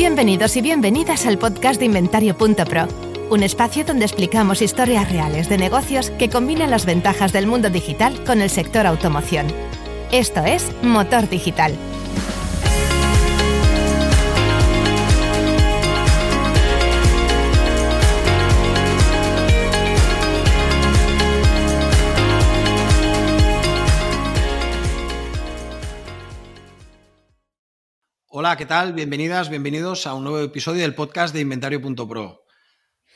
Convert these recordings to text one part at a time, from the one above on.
Bienvenidos y bienvenidas al podcast de Inventario.pro, un espacio donde explicamos historias reales de negocios que combinan las ventajas del mundo digital con el sector automoción. Esto es Motor Digital. Hola, ¿qué tal? Bienvenidas, bienvenidos a un nuevo episodio del podcast de Inventario.pro.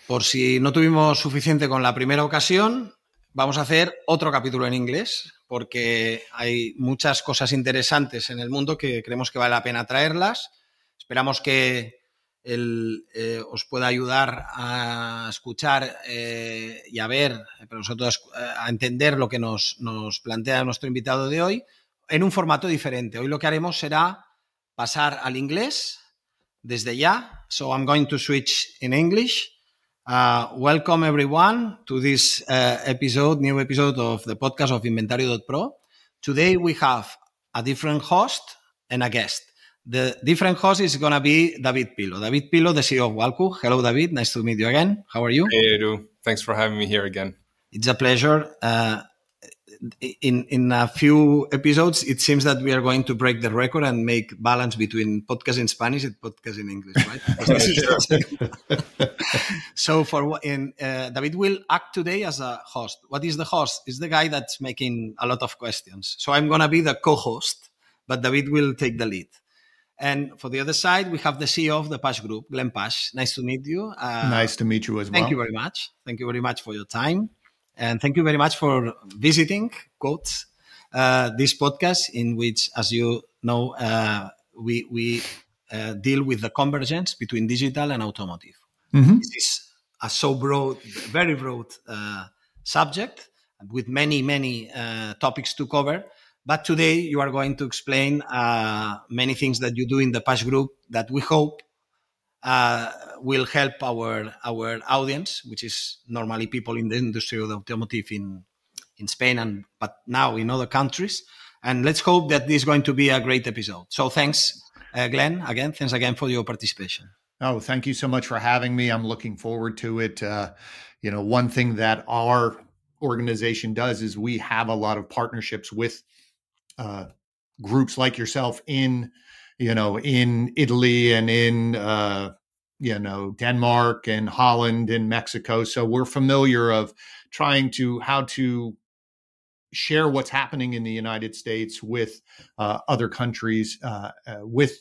Por si no tuvimos suficiente con la primera ocasión, vamos a hacer otro capítulo en inglés, porque hay muchas cosas interesantes en el mundo que creemos que vale la pena traerlas. Esperamos que eh, os pueda ayudar a escuchar eh, y a ver, pero nosotros eh, a entender lo que nos plantea nuestro invitado de hoy en un formato diferente. Hoy lo que haremos será pasar al inglés desde ya. So I'm going to switch in English. Uh, welcome everyone to this uh, episode, new episode of the podcast of Inventario.pro. Today we have a different host and a guest. The different host is going to be David Pilo. David Pilo, the CEO of Walcu. Hello, David. Nice to meet you again. How are you? Hey, Edu. Thanks for having me here again. It's a pleasure. Uh, in in a few episodes, it seems that we are going to break the record and make balance between podcast in Spanish and podcast in English, right? so for in uh, David will act today as a host. What is the host? Is the guy that's making a lot of questions. So I'm gonna be the co-host, but David will take the lead. And for the other side, we have the CEO of the Pasch Group, Glenn Pasch. Nice to meet you. Uh, nice to meet you as well. Thank you very much. Thank you very much for your time. And thank you very much for visiting, quotes, uh, this podcast in which, as you know, uh, we, we uh, deal with the convergence between digital and automotive. Mm-hmm. This is a so broad, very broad uh, subject with many, many uh, topics to cover. But today you are going to explain uh, many things that you do in the Pasch Group that we hope uh, will help our our audience, which is normally people in the industry of the automotive in in Spain and but now in other countries. And let's hope that this is going to be a great episode. So thanks, uh, Glenn. Again, thanks again for your participation. Oh, thank you so much for having me. I'm looking forward to it. Uh, you know, one thing that our organization does is we have a lot of partnerships with uh, groups like yourself in you know, in Italy and in uh, you know Denmark and Holland and Mexico. So we're familiar of trying to how to share what's happening in the United States with uh, other countries uh, uh, with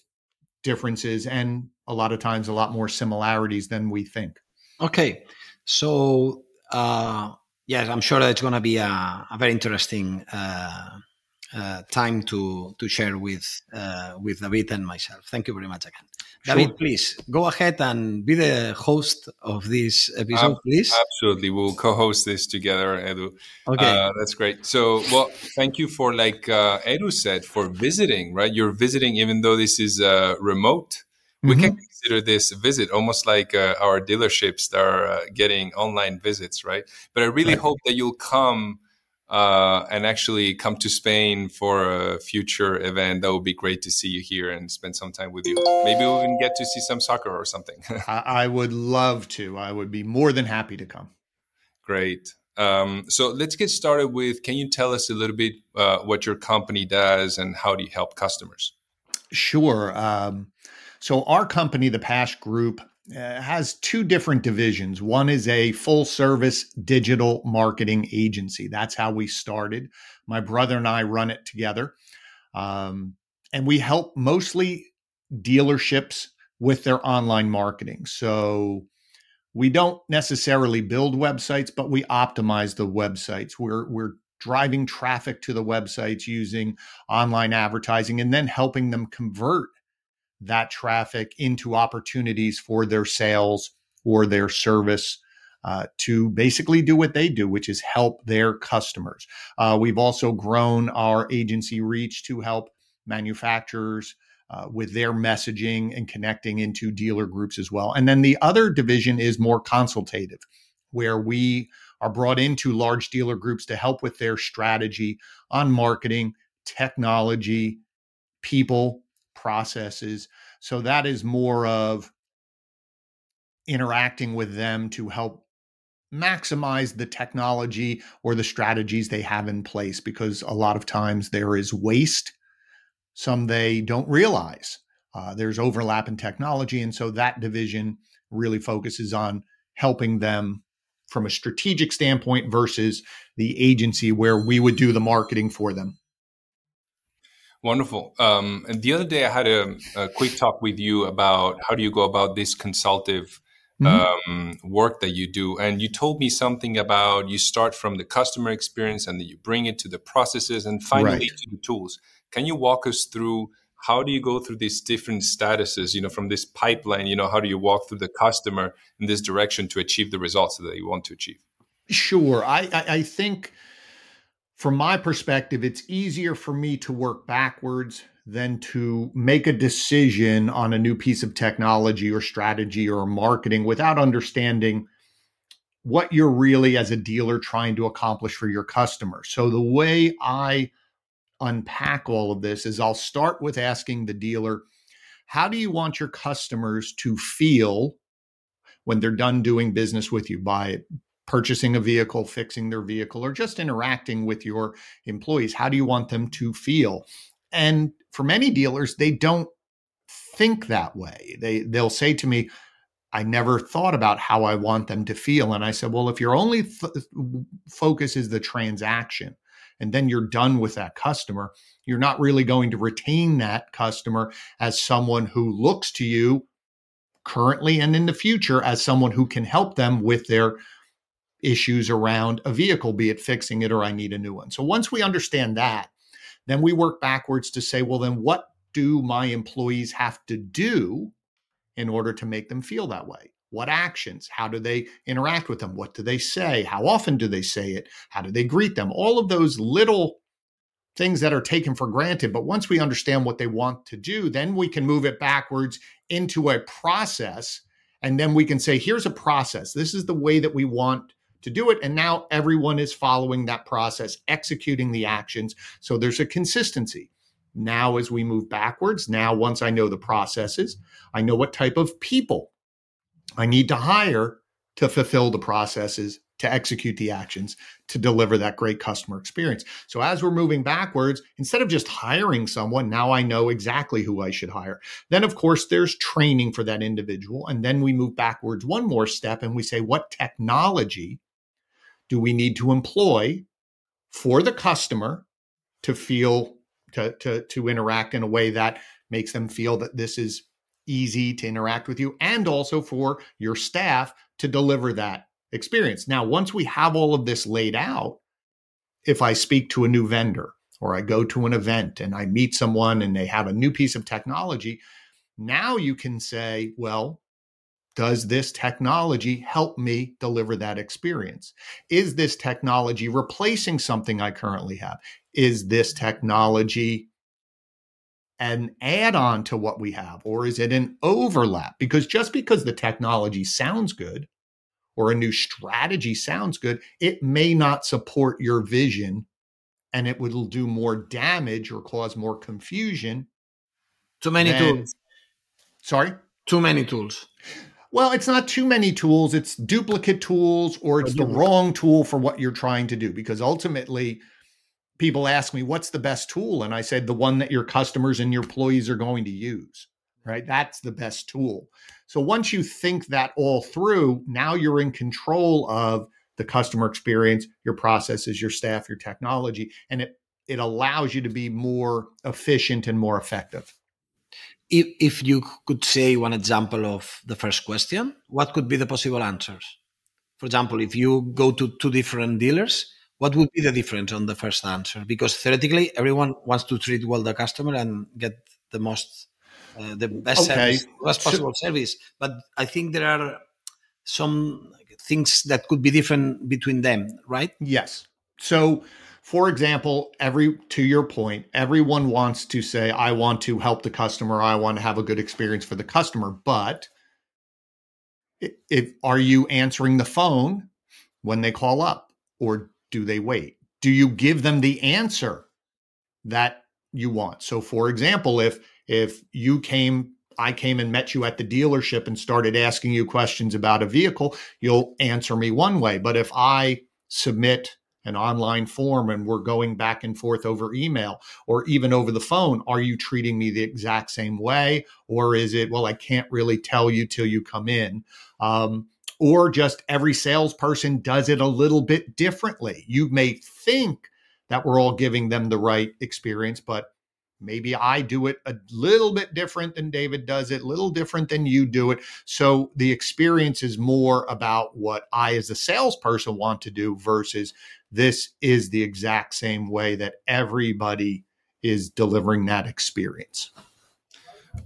differences and a lot of times a lot more similarities than we think. Okay, so uh, yes, I'm sure that it's going to be a, a, very interesting uh, time to to share with uh, with David and myself. Thank you very much again. Sure. David, please go ahead and be the host of this episode, please. Absolutely, we'll co-host this together, Edu. Okay, uh, that's great. So, well, thank you for like uh, Edu said for visiting. Right, you're visiting even though this is uh, remote. We mm-hmm. can consider this a visit, almost like uh, our dealerships are getting online visits, right? But I really right. hope that you'll come uh, and actually come to Spain for a future event. That would be great to see you here and spend some time with you. Maybe we can get to see some soccer or something. I would love to. I would be more than happy to come. Great. Um, so let's get started with can you tell us a little bit uh, what your company does and how do you help customers? Sure. Um, so, our company, the Pasch Group, uh, has two different divisions. One is a full service digital marketing agency. That's how we started. My brother and I run it together. Um, and we help mostly dealerships with their online marketing. So we don't necessarily build websites, but we optimize the websites. We're, we're driving traffic to the websites using online advertising and then helping them convert that traffic into opportunities for their sales or their service uh, to basically do what they do, which is help their customers. Uh, we've also grown our agency reach to help manufacturers uh, with their messaging and connecting into dealer groups as well. And then the other division is more consultative, where we are brought into large dealer groups to help with their strategy on marketing, technology, people, processes So that is more of interacting with them to help maximize the technology or the strategies they have in place because a lot of times there is waste some they don't realize. Uh, there's overlap in technology and so that division really focuses on helping them from a strategic standpoint versus the agency where we would do the marketing for them Wonderful. Um, and the other day, I had a, a, quick talk with you about how do you go about this consultative mm-hmm. um, work that you do. And you told me something about you start from the customer experience and then you bring it to the processes and finally right. to the tools. Can you walk us through how do you go through these different statuses, you know, from this pipeline, you know, how do you walk through the customer in this direction to achieve the results that you want to achieve? Sure. I, I, I think from my perspective, it's easier for me to work backwards than to make a decision on a new piece of technology or strategy or marketing without understanding what you're really as a dealer trying to accomplish for your customer. So the way I unpack all of this is I'll start with asking the dealer, how do you want your customers to feel when they're done doing business with you by purchasing a vehicle, fixing their vehicle, or just interacting with your employees? How do you want them to feel? And for many dealers, they don't think that way. They they'll say to me, I never thought about how I want them to feel. And I said, well, if your only focus is the transaction and then you're done with that customer, you're not really going to retain that customer as someone who looks to you currently and in the future as someone who can help them with their issues around a vehicle, be it fixing it or I need a new one. So once we understand that, then we work backwards to say, well, then what do my employees have to do in order to make them feel that way? What actions? How do they interact with them? What do they say? How often do they say it? How do they greet them? All of those little things that are taken for granted. But once we understand what they want to do, then we can move it backwards into a process. And then we can say, here's a process. This is the way that we want to do it. And now everyone is following that process, executing the actions. So there's a consistency. Now, as we move backwards, now once I know the processes, I know what type of people I need to hire to fulfill the processes, to execute the actions, to deliver that great customer experience. So as we're moving backwards, instead of just hiring someone, now I know exactly who I should hire. Then, of course, there's training for that individual. And then we move backwards one more step and we say, what technology do we need to employ for the customer to feel to, to, to interact in a way that makes them feel that this is easy to interact with you and also for your staff to deliver that experience. Now, once we have all of this laid out, if I speak to a new vendor or I go to an event and I meet someone and they have a new piece of technology, now you can say, well, does this technology help me deliver that experience? Is this technology replacing something I currently have? Is this technology an add on to what we have, or is it an overlap? Because just because the technology sounds good or a new strategy sounds good, it may not support your vision and it will do more damage or cause more confusion. Too many than, tools. Sorry? Too many tools. Well, it's not too many tools. It's duplicate tools or it's the wrong tool for what you're trying to do. Because ultimately, people ask me, what's the best tool? And I said, the one that your customers and your employees are going to use, right? That's the best tool. So once you think that all through, now you're in control of the customer experience, your processes, your staff, your technology, and it, it allows you to be more efficient and more effective if, if you could say one example of the first question, what could be the possible answers? For example, if you go to two different dealers, what would be the difference on the first answer? Because theoretically, everyone wants to treat well the customer and get the most, uh, the best okay. service, best possible so, service. But I think there are some things that could be different between them, right? Yes. So for example, every to your point, everyone wants to say, I want to help the customer, I want to have a good experience for the customer. But if are you answering the phone when they call up or do they wait? Do you give them the answer that you want? So for example, if if you came I came and met you at the dealership and started asking you questions about a vehicle, you'll answer me one way. But if I submit an online form and we're going back and forth over email or even over the phone, are you treating me the exact same way? Or is it, well, I can't really tell you till you come in? Um, or just every salesperson does it a little bit differently. You may think that we're all giving them the right experience, but maybe I do it a little bit different than David does it, a little different than you do it. So the experience is more about what I, as a salesperson, want to do versus this is the exact same way that everybody is delivering that experience.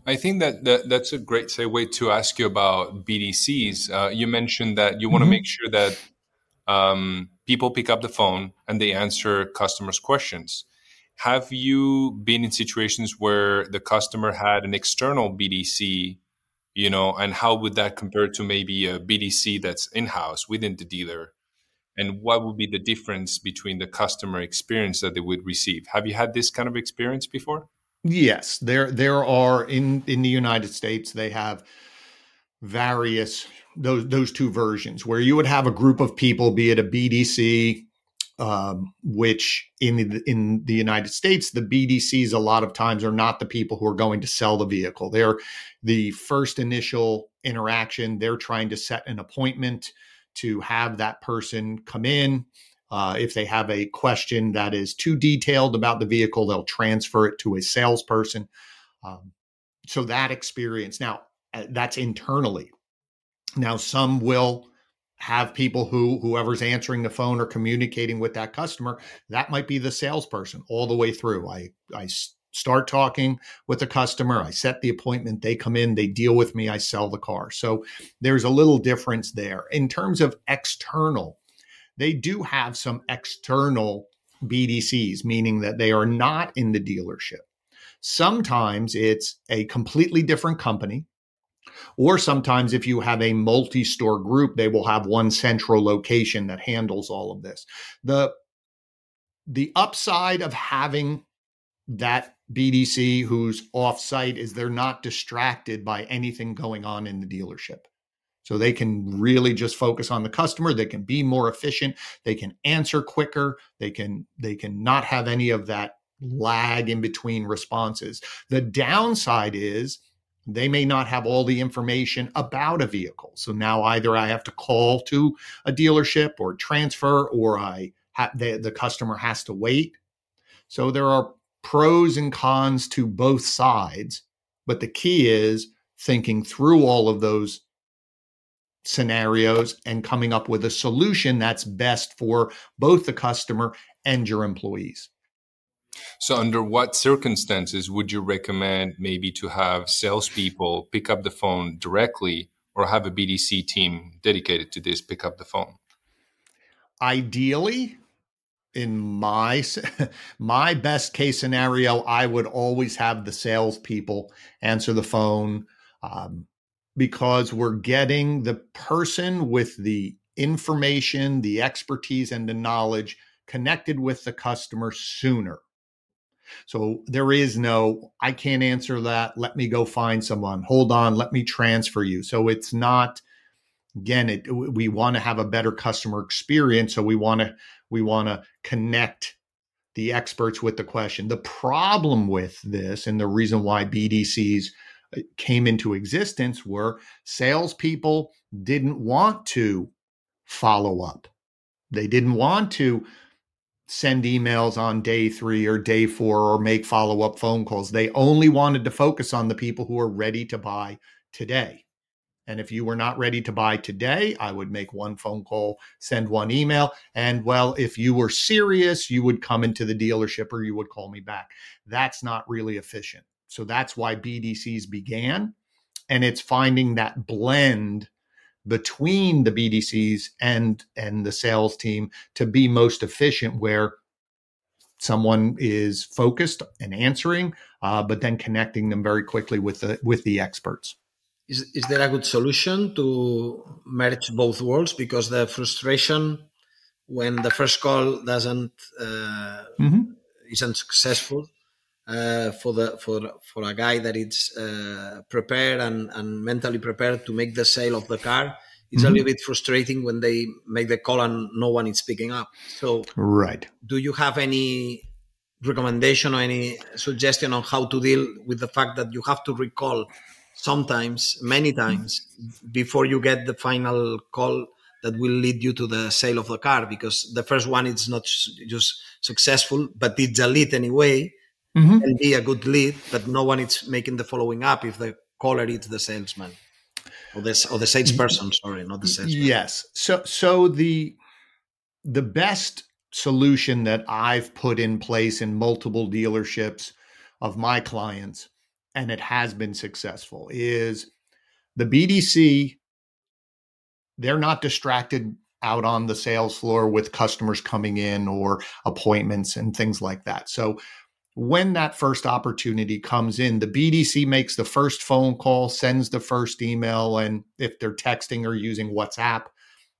I think that, that that's a great segue to ask you about BDCs. Uh, you mentioned that you want to mm-hmm. make sure that um, people pick up the phone and they answer customers' questions. Have you been in situations where the customer had an external BDC, you know, and how would that compare to maybe a BDC that's in house within the dealer? And what would be the difference between the customer experience that they would receive? Have you had this kind of experience before? Yes, there there are in in the United States they have various those those two versions where you would have a group of people, be it a BDC, um, which in the, in the United States, the BDCs a lot of times are not the people who are going to sell the vehicle. They're the first initial interaction. They're trying to set an appointment to have that person come in. Uh, if they have a question that is too detailed about the vehicle, they'll transfer it to a salesperson. Um, so that experience now uh, that's internally. Now some will have people who whoever's answering the phone or communicating with that customer that might be the salesperson all the way through i i start talking with the customer i set the appointment they come in they deal with me i sell the car. So there's a little difference there. In terms of external they do have some external bdcs meaning that they are not in the dealership. Sometimes it's a completely different company or sometimes, if you have a multi store group, they will have one central location that handles all of this. The, the upside of having that BDC who's offsite is they're not distracted by anything going on in the dealership. So they can really just focus on the customer. They can be more efficient. They can answer quicker. They can they can not have any of that lag in between responses. The downside is they may not have all the information about a vehicle. So now either I have to call to a dealership or transfer, or I ha- the, the customer has to wait. So there are pros and cons to both sides, but the key is thinking through all of those scenarios and coming up with a solution that's best for both the customer and your employees. So, under what circumstances would you recommend maybe to have salespeople pick up the phone directly or have a BDC team dedicated to this pick up the phone? Ideally, in my my best case scenario, I would always have the salespeople answer the phone um, because we're getting the person with the information, the expertise, and the knowledge connected with the customer sooner. So there is no, I can't answer that. Let me go find someone. Hold on, let me transfer you. So it's not, again, it, we want to have a better customer experience. So we want to, we want to connect the experts with the question. The problem with this and the reason why BDCs uh, came into existence were salespeople didn't want to follow up. They didn't want to send emails on day three or day four or make follow up phone calls. They only wanted to focus on the people who are ready to buy today. And if you were not ready to buy today, I would make one phone call, send one email. And well, if you were serious, you would come into the dealership or you would call me back. That's not really efficient. So that's why BDCs began. And it's finding that blend between the BDCs and and the sales team to be most efficient where someone is focused and answering uh, but then connecting them very quickly with the with the experts is, is there a good solution to merge both worlds because the frustration when the first call doesn't uh, mm-hmm. isn't successful uh, for the for for a guy that is uh, prepared and, and mentally prepared to make the sale of the car it's mm-hmm. a little bit frustrating when they make the call and no one is picking up so right do you have any recommendation or any suggestion on how to deal with the fact that you have to recall sometimes many times before you get the final call that will lead you to the sale of the car because the first one is not just successful but it's a lead anyway mm-hmm. and be a good lead, but no one is making the following up if the caller is the salesman or this or the salesperson. Sorry, not the salesman. Yes. So so the the best solution that I've put in place in multiple dealerships of my clients, and it has been successful, is the BDC. They're not distracted out on the sales floor with customers coming in or appointments and things like that. So when that first opportunity comes in, the BDC makes the first phone call, sends the first email, and if they're texting or using WhatsApp,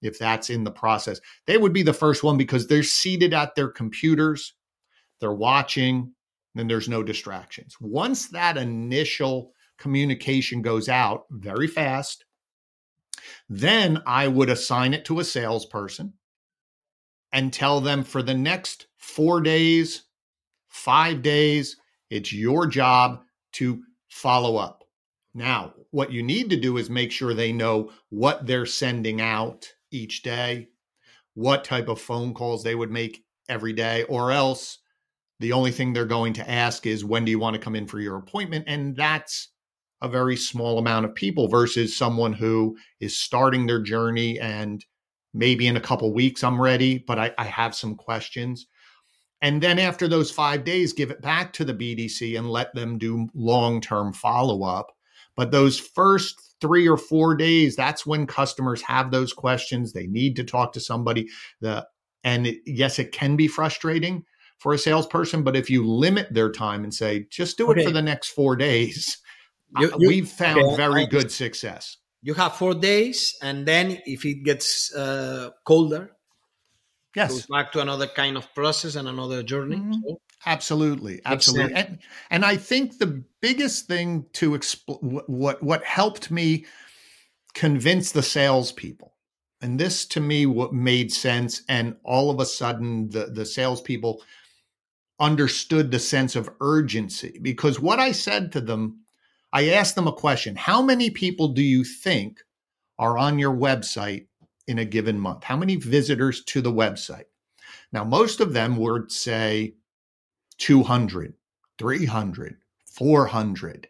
if that's in the process, they would be the first one because they're seated at their computers, they're watching, and there's no distractions. Once that initial communication goes out very fast, then I would assign it to a salesperson and tell them for the next four days, five days. It's your job to follow up. Now, what you need to do is make sure they know what they're sending out each day, what type of phone calls they would make every day, or else the only thing they're going to ask is, when do you want to come in for your appointment? And that's a very small amount of people versus someone who is starting their journey and maybe in a couple weeks I'm ready, but I, I have some questions. And then after those five days, give it back to the BDC and let them do long term follow up. But those first three or four days, that's when customers have those questions. They need to talk to somebody. The, and it, yes, it can be frustrating for a salesperson, but if you limit their time and say, just do it for the next four days, you, you, we've found okay, very good success. You have four days, and then if it gets uh, colder, yes. goes back to another kind of process and another journey. Mm-hmm. So, absolutely, absolutely. And, and I think the biggest thing to explain what what helped me convince the salespeople, and this to me what made sense, and all of a sudden the the salespeople understood the sense of urgency because what I said to them, I asked them a question: How many people do you think are on your website in a given month? How many visitors to the website? Now, most of them would say 200, 300, 400.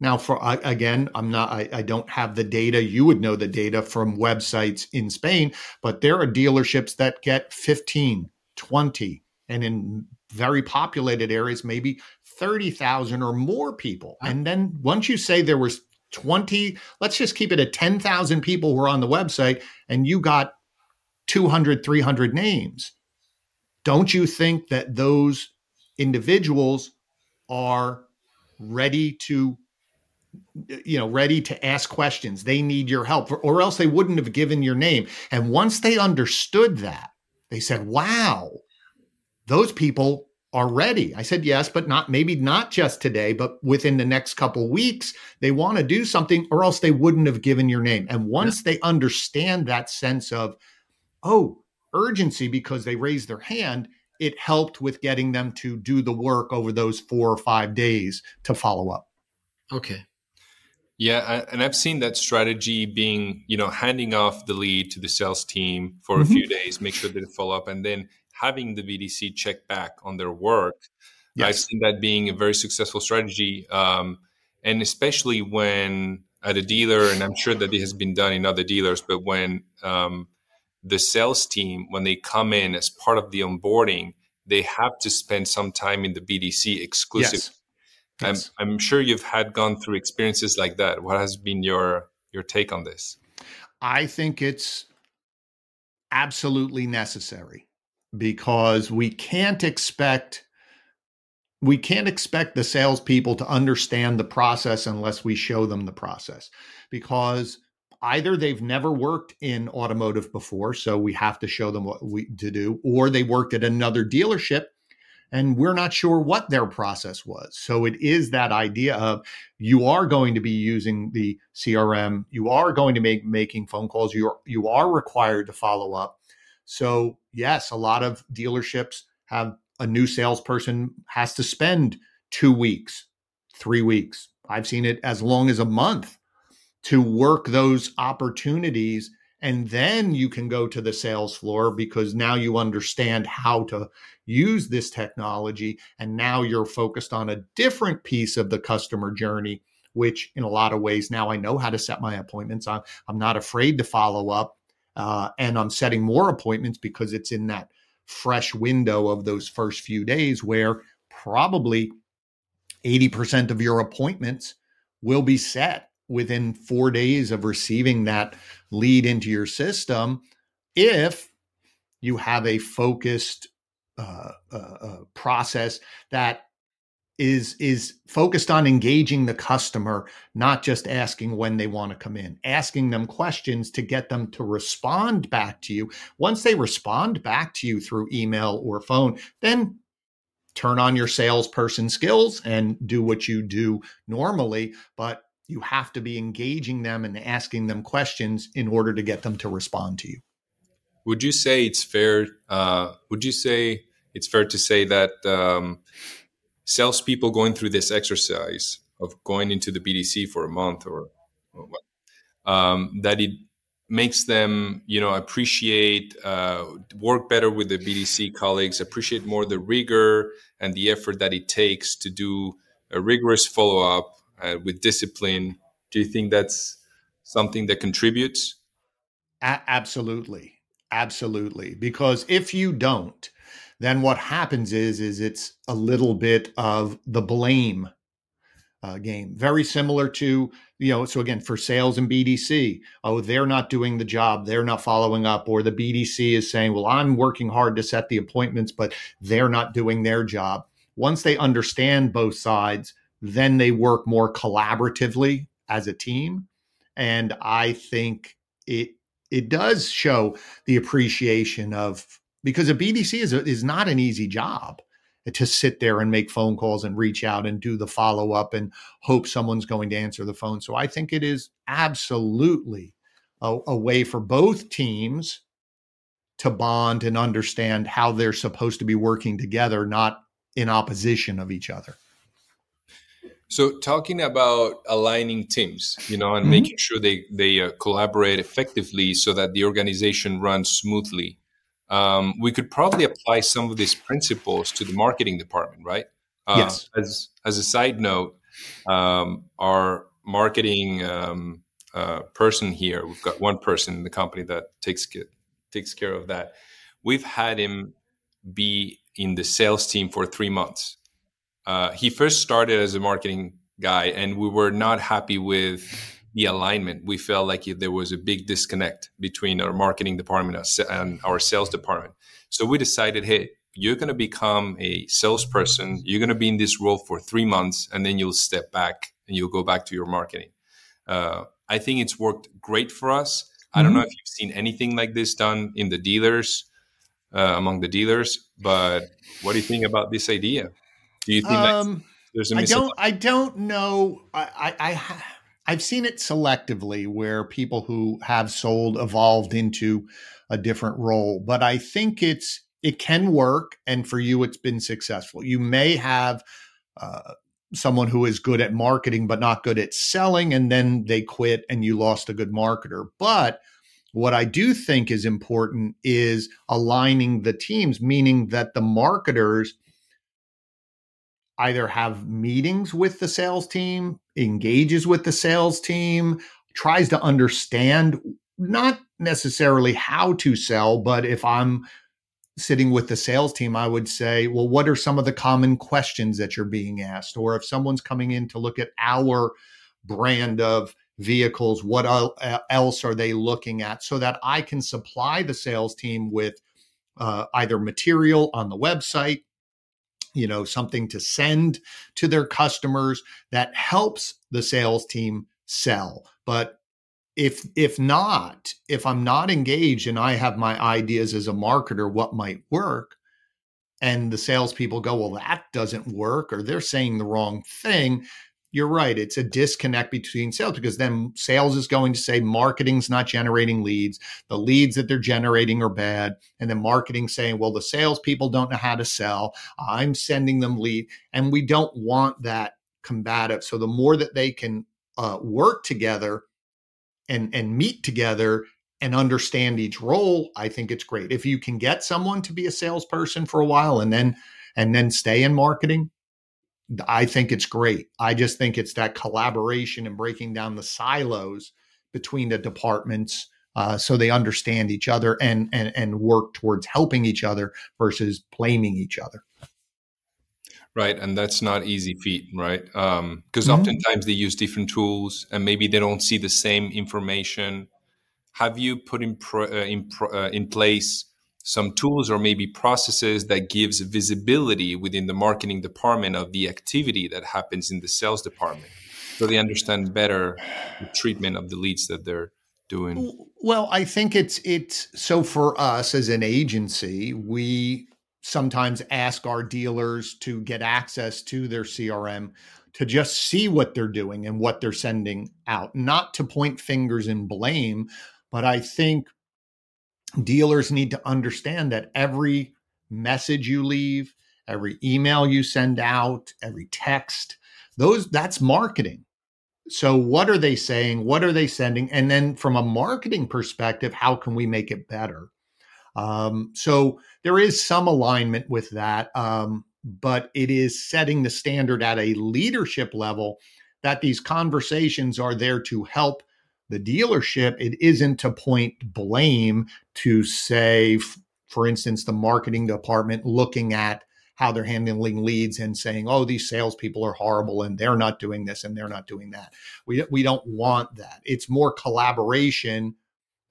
Now, for again, I'm not, I, I, don't have the data. You would know the data from websites in Spain, but there are dealerships that get 15, 20, and in very populated areas, maybe 30,000 or more people. And then once you say there was 20, let's just keep it at 10,000 people were on the website and you got 200, 300 names. Don't you think that those individuals are ready to you know ready to ask questions they need your help or else they wouldn't have given your name and once they understood that they said wow those people are ready. I said yes, but not maybe not just today, but within the next couple weeks, they want to do something or else they wouldn't have given your name. And once yeah. they understand that sense of, oh, urgency because they raised their hand, it helped with getting them to do the work over those four or five days to follow up. Okay. Yeah, and I've seen that strategy being, you know, handing off the lead to the sales team for mm-hmm. a few days, make sure they follow up, and then having the BDC check back on their work. Yes. I've seen that being a very successful strategy, um, and especially when at a dealer, and I'm sure that it has been done in other dealers, but when um, the sales team, when they come in as part of the onboarding, they have to spend some time in the BDC exclusive. Yes. Yes. I'm, I'm sure you've had gone through experiences like that. What has been your your take on this? I think it's absolutely necessary because we can't expect we can't expect the salespeople to understand the process unless we show them the process because either they've never worked in automotive before so we have to show them what we to do or they worked at another dealership and we're not sure what their process was. So it is that idea of you are going to be using the CRM, you are going to make making phone calls, you are, you are required to follow up. So yes, a lot of dealerships have a new salesperson has to spend 2 weeks, 3 weeks. I've seen it as long as a month to work those opportunities and then you can go to the sales floor because now you understand how to use this technology. And now you're focused on a different piece of the customer journey, which in a lot of ways, now I know how to set my appointments. I'm, I'm not afraid to follow up. Uh, and I'm setting more appointments because it's in that fresh window of those first few days where probably 80% of your appointments will be set within four days of receiving that lead into your system if you have a focused uh, uh, uh, process that is is focused on engaging the customer not just asking when they want to come in asking them questions to get them to respond back to you once they respond back to you through email or phone then turn on your salesperson skills and do what you do normally but you have to be engaging them and asking them questions in order to get them to respond to you. Would you say it's fair? Uh, would you say it's fair to say that um, salespeople going through this exercise of going into the BDC for a month or, or um, that it makes them, you know, appreciate uh, work better with the BDC colleagues, appreciate more the rigor and the effort that it takes to do a rigorous follow up uh, with discipline. Do you think that's something that contributes? A- absolutely, absolutely. Because if you don't, then what happens is is it's a little bit of the blame uh, game, very similar to you know. So again, for sales and BDC, oh, they're not doing the job, they're not following up, or the BDC is saying, well, I'm working hard to set the appointments, but they're not doing their job. Once they understand both sides, then they work more collaboratively as a team. And I think it it does show the appreciation of because a BDC is a, is not an easy job to sit there and make phone calls and reach out and do the follow up and hope someone's going to answer the phone. So I think it is absolutely a, a way for both teams to bond and understand how they're supposed to be working together, not in opposition of each other. So talking about aligning teams, you know, and mm-hmm. making sure they they uh, collaborate effectively so that the organization runs smoothly. Um, we could probably apply some of these principles to the marketing department, right? Uh, yes. As as a side note, um, our marketing um, uh, person here, we've got one person in the company that takes takes care of that. We've had him be in the sales team for three months uh, he first started as a marketing guy, and we were not happy with the alignment. We felt like there was a big disconnect between our marketing department and our sales department. So we decided, hey, you're going to become a salesperson. You're going to be in this role for three months, and then you'll step back and you'll go back to your marketing. Uh, I think it's worked great for us. Mm-hmm. I don't know mm-hmm. if you've seen anything like this done in the dealers, uh, among the dealers, but what do you think about this idea? Do you think um, there's a I don't. I don't know. I, I, I I've seen it selectively where people who have sold evolved into a different role, but I think it's it can work, and for you, it's been successful. You may have. Uh, someone who is good at marketing but not good at selling and then they quit and you lost a good marketer but what I do think is important is aligning the teams, meaning that the marketers either have meetings with the sales team, engages with the sales team, tries to understand not necessarily how to sell, but if I'm sitting with the sales team, I would say, well, what are some of the common questions that you're being asked? Or if someone's coming in to look at our brand of vehicles, what else are they looking at so that I can supply the sales team with uh, either material on the website, you know something to send to their customers that helps the sales team sell. But if if not if i'm not engaged and i have my ideas as a marketer what might work? And the salespeople go, well, that doesn't work, or they're saying the wrong thing, you're right. It's a disconnect between sales because then sales is going to say marketing's not generating leads. The leads that they're generating are bad. And then marketing saying, well, the salespeople don't know how to sell. I'm sending them lead. And we don't want that combative. So the more that they can uh, work together and, and meet together and understand each role, I think it's great. If you can get someone to be a salesperson for a while and then and then stay in marketing, I think it's great. I just think it's that collaboration and breaking down the silos between the departments uh, so they understand each other and, and and work towards helping each other versus blaming each other. Right, and that's not easy feat, right? Because um, mm-hmm. oftentimes they use different tools, and maybe they don't see the same information. Have you put in pro, uh, in, pro, uh, in place some tools or maybe processes that gives visibility within the marketing department of the activity that happens in the sales department so they understand better the treatment of the leads that they're doing. Well i think it's it's so for us as an agency we sometimes ask our dealers to get access to their crm to just see what they're doing and what they're sending out not to point fingers and blame but i think dealers need to understand that every message you leave, every email you send out, every text, those that's marketing. So what are they saying? What are they sending? And then from a marketing perspective, how can we make it better? Um, so there is some alignment with that, um, but it is setting the standard at a leadership level that these conversations are there to help the dealership, it isn't to point blame to say, for instance, the marketing department looking at how they're handling leads and saying, "Oh, these salespeople are horrible and they're not doing this and they're not doing that." We we don't want that. It's more collaboration.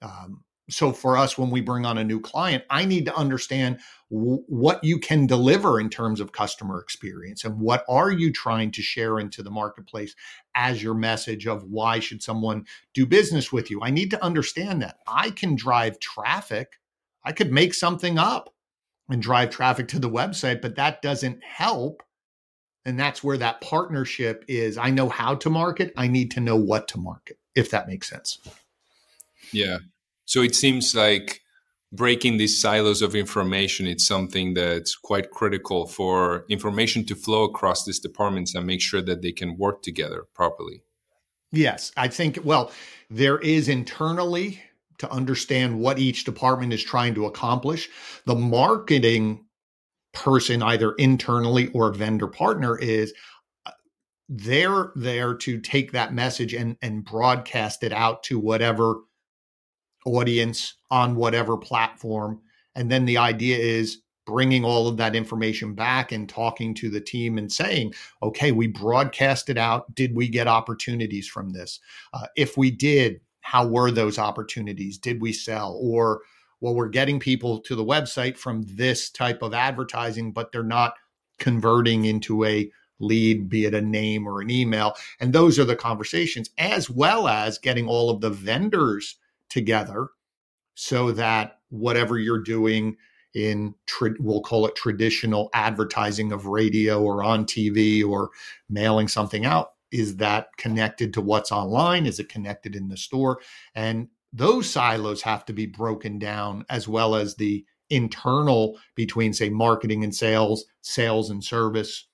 Um, so for us when we bring on a new client i need to understand what you can deliver in terms of customer experience and what are you trying to share into the marketplace as your message of why should someone do business with you? I need to understand that. I can drive traffic. I could make something up and drive traffic to the website but that doesn't help and that's where that partnership is. I know how to market. I need to know what to market if that makes sense. Yeah so it seems like breaking these silos of information is something that's quite critical for information to flow across these departments and make sure that they can work together properly. Yes, I think, well, there is internally to understand what each department is trying to accomplish. The marketing person, either internally or vendor partner, is uh, they're there to take that message and, and broadcast it out to whatever audience on whatever platform. And then the idea is bringing all of that information back and talking to the team and saying, okay, we broadcast it out. Did we get opportunities from this? Uh, if we did, how were those opportunities? Did we sell? Or, well, we're getting people to the website from this type of advertising, but they're not converting into a lead, be it a name or an email. And those are the conversations, as well as getting all of the vendors together so that whatever you're doing in we'll call it traditional advertising of radio or on TV or mailing something out is that connected to what's online? Is it connected in the store? And those silos have to be broken down as well as the internal between say marketing and sales sales and service.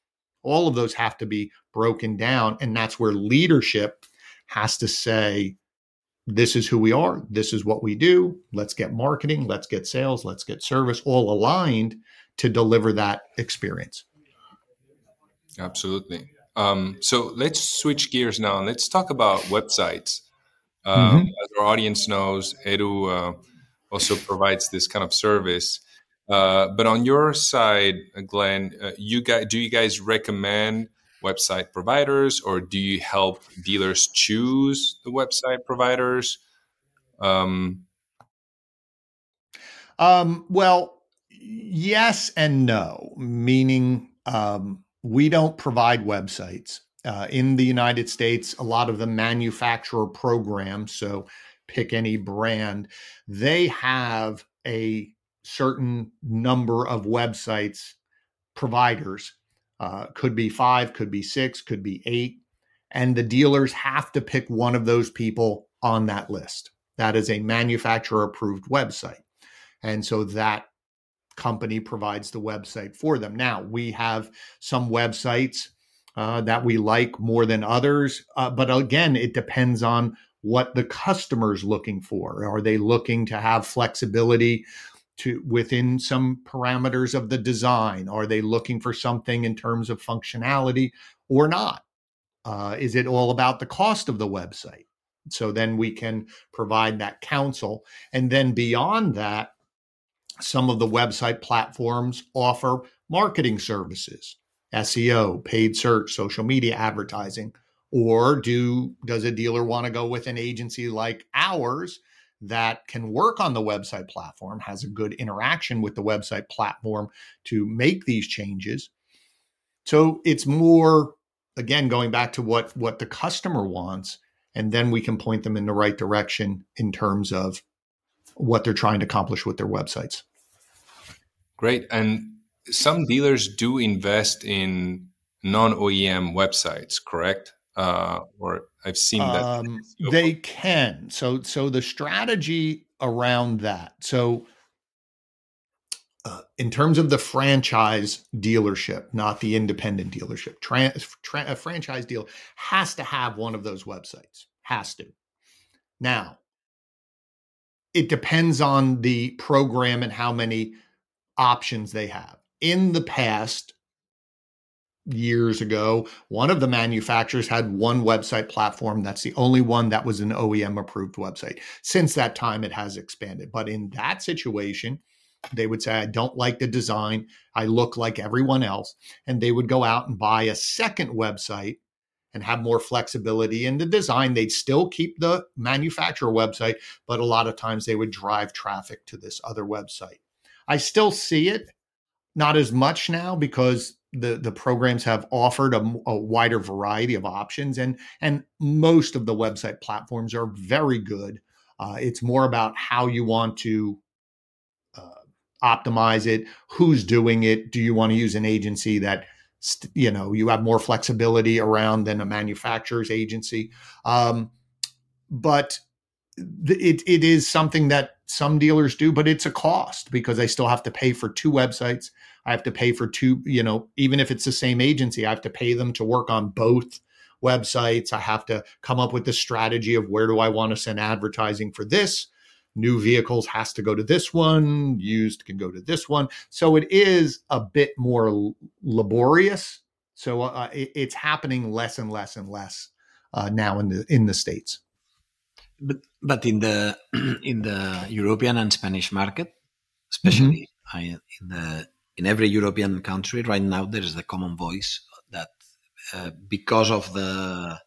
All of those have to be broken down and that's where leadership has to say this is who we are. This is what we do. Let's get marketing. Let's get sales. Let's get service all aligned to deliver that experience. Absolutely. Um, so let's switch gears now and let's talk about websites. Um, mm-hmm. As our audience knows, Edu uh, also provides this kind of service. Uh, but on your side, Glenn, uh, you guys, do you guys recommend website providers, or do you help dealers choose the website providers? Um, um, well, yes and no, meaning um, we don't provide websites. Uh, in the United States, a lot of the manufacturer programs, so pick any brand, they have a certain number of websites providers. Uh, could be five, could be six, could be eight. And the dealers have to pick one of those people on that list. That is a manufacturer approved website. And so that company provides the website for them. Now, we have some websites uh, that we like more than others, uh, but again, it depends on what the customer's looking for. Are they looking to have flexibility to within some parameters of the design? Are they looking for something in terms of functionality or not? Uh, is it all about the cost of the website? So then we can provide that counsel. And then beyond that, some of the website platforms offer marketing services, SEO, paid search, social media advertising. Or do does a dealer want to go with an agency like ours that can work on the website platform, has a good interaction with the website platform to make these changes? So it's more again going back to what what the customer wants and then we can point them in the right direction in terms of what they're trying to accomplish with their websites. Great. And some dealers do invest in non OEM websites, correct? Uh, or I've seen that um, they can. So, so the strategy around that. So, uh, in terms of the franchise dealership, not the independent dealership, tra- tra- a franchise deal has to have one of those websites. Has to. Now, it depends on the program and how many options they have. In the past, years ago, one of the manufacturers had one website platform. That's the only one that was an OEM approved website. Since that time, it has expanded. But in that situation, they would say, I don't like the design. I look like everyone else. And they would go out and buy a second website and have more flexibility in the design. They'd still keep the manufacturer website, but a lot of times they would drive traffic to this other website. I still see it, not as much now because the the programs have offered a, a, wider variety of options, and and most of the website platforms are very good. Uh, it's more about how you want to uh, optimize it, who's doing it. Do you want to use an agency that you know you have more flexibility around than a manufacturer's agency? Um, but it it is something that some dealers do, but it's a cost because they still have to pay for two websites. I have to pay for two, you know, even if it's the same agency, I have to pay them to work on both websites. I have to come up with the strategy of where do I want to send advertising for this. New vehicles has to go to this one, used can go to this one. So it is a bit more laborious. So uh, it, it's happening less and less and less uh, now in the in the states. But but in the in the European and Spanish market, especially mm-hmm. I, in the in every European country right now, there is the common voice that uh, because of the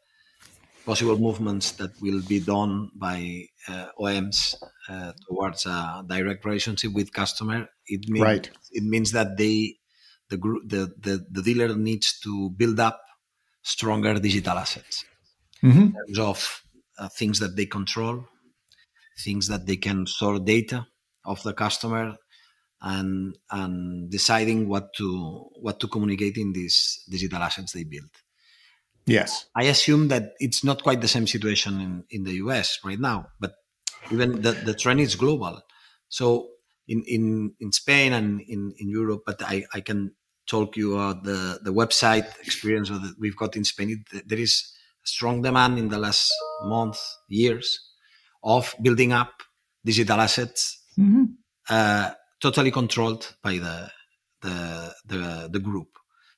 possible movements that will be done by uh, OEMs uh, towards a direct relationship with customer, it means right. it means that they the group the, the the dealer needs to build up stronger digital assets mm-hmm. in terms of uh, things that they control, things that they can store data of the customer, and and deciding what to what to communicate in these digital assets they build. Yes, I assume that it's not quite the same situation in, in the US right now, but even the, the trend is global. So in, in, in Spain and in, in Europe, but I, I can talk you about the, the website experience that we've got in Spain. There is strong demand in the last month, years of building up digital assets, mm-hmm. uh, totally controlled by the the the, the group.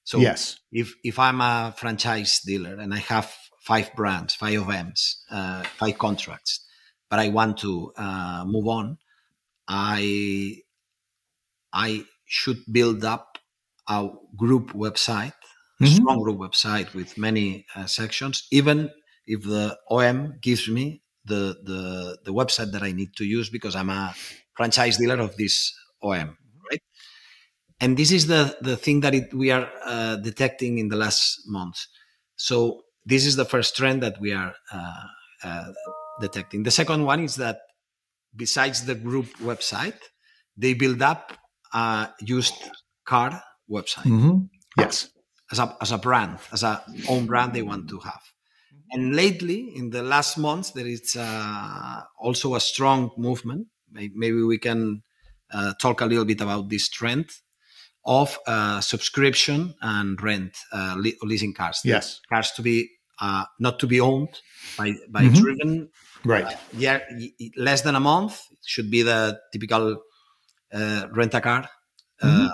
So yes. if if I'm a franchise dealer and I have five brands, five OEMs, uh, five contracts, but I want to uh, move on, I I should build up a group website mm-hmm. strong group website with many uh, sections, even if the OEM gives me the, the, the website that I need to use because I'm a franchise dealer of this OEM, right? And this is the, the thing that it, we are uh, detecting in the last months. So this is the first trend that we are uh, uh, detecting. The second one is that besides the group website, they build up a used car website. Mm-hmm. Yes. As a, as a brand, as a own brand they want to have. And lately, in the last months, there is uh, also a strong movement. Maybe we can uh, talk a little bit about this trend of uh, subscription and rent uh, leasing cars. Yes, cars to be uh, not to be owned by by mm-hmm. driven. Right. Uh, yeah, less than a month should be the typical rent a car mm-hmm.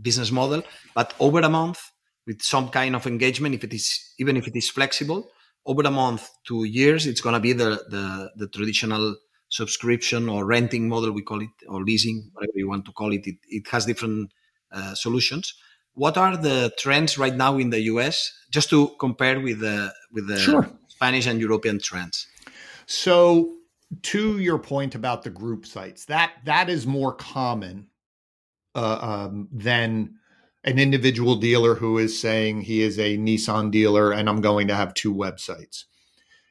business model, but over a month with some kind of engagement, if it is even if it is flexible, over a month to years, it's going to be the, the, the traditional subscription or renting model we call it, or leasing, whatever you want to call it. It, it has different uh, solutions. What are the trends right now in the US, just to compare with the with the sure. Spanish and European trends? So, to your point about the group sites, that that is more common uh, um, than an individual dealer who is saying he is a Nissan dealer and I'm going to have two websites.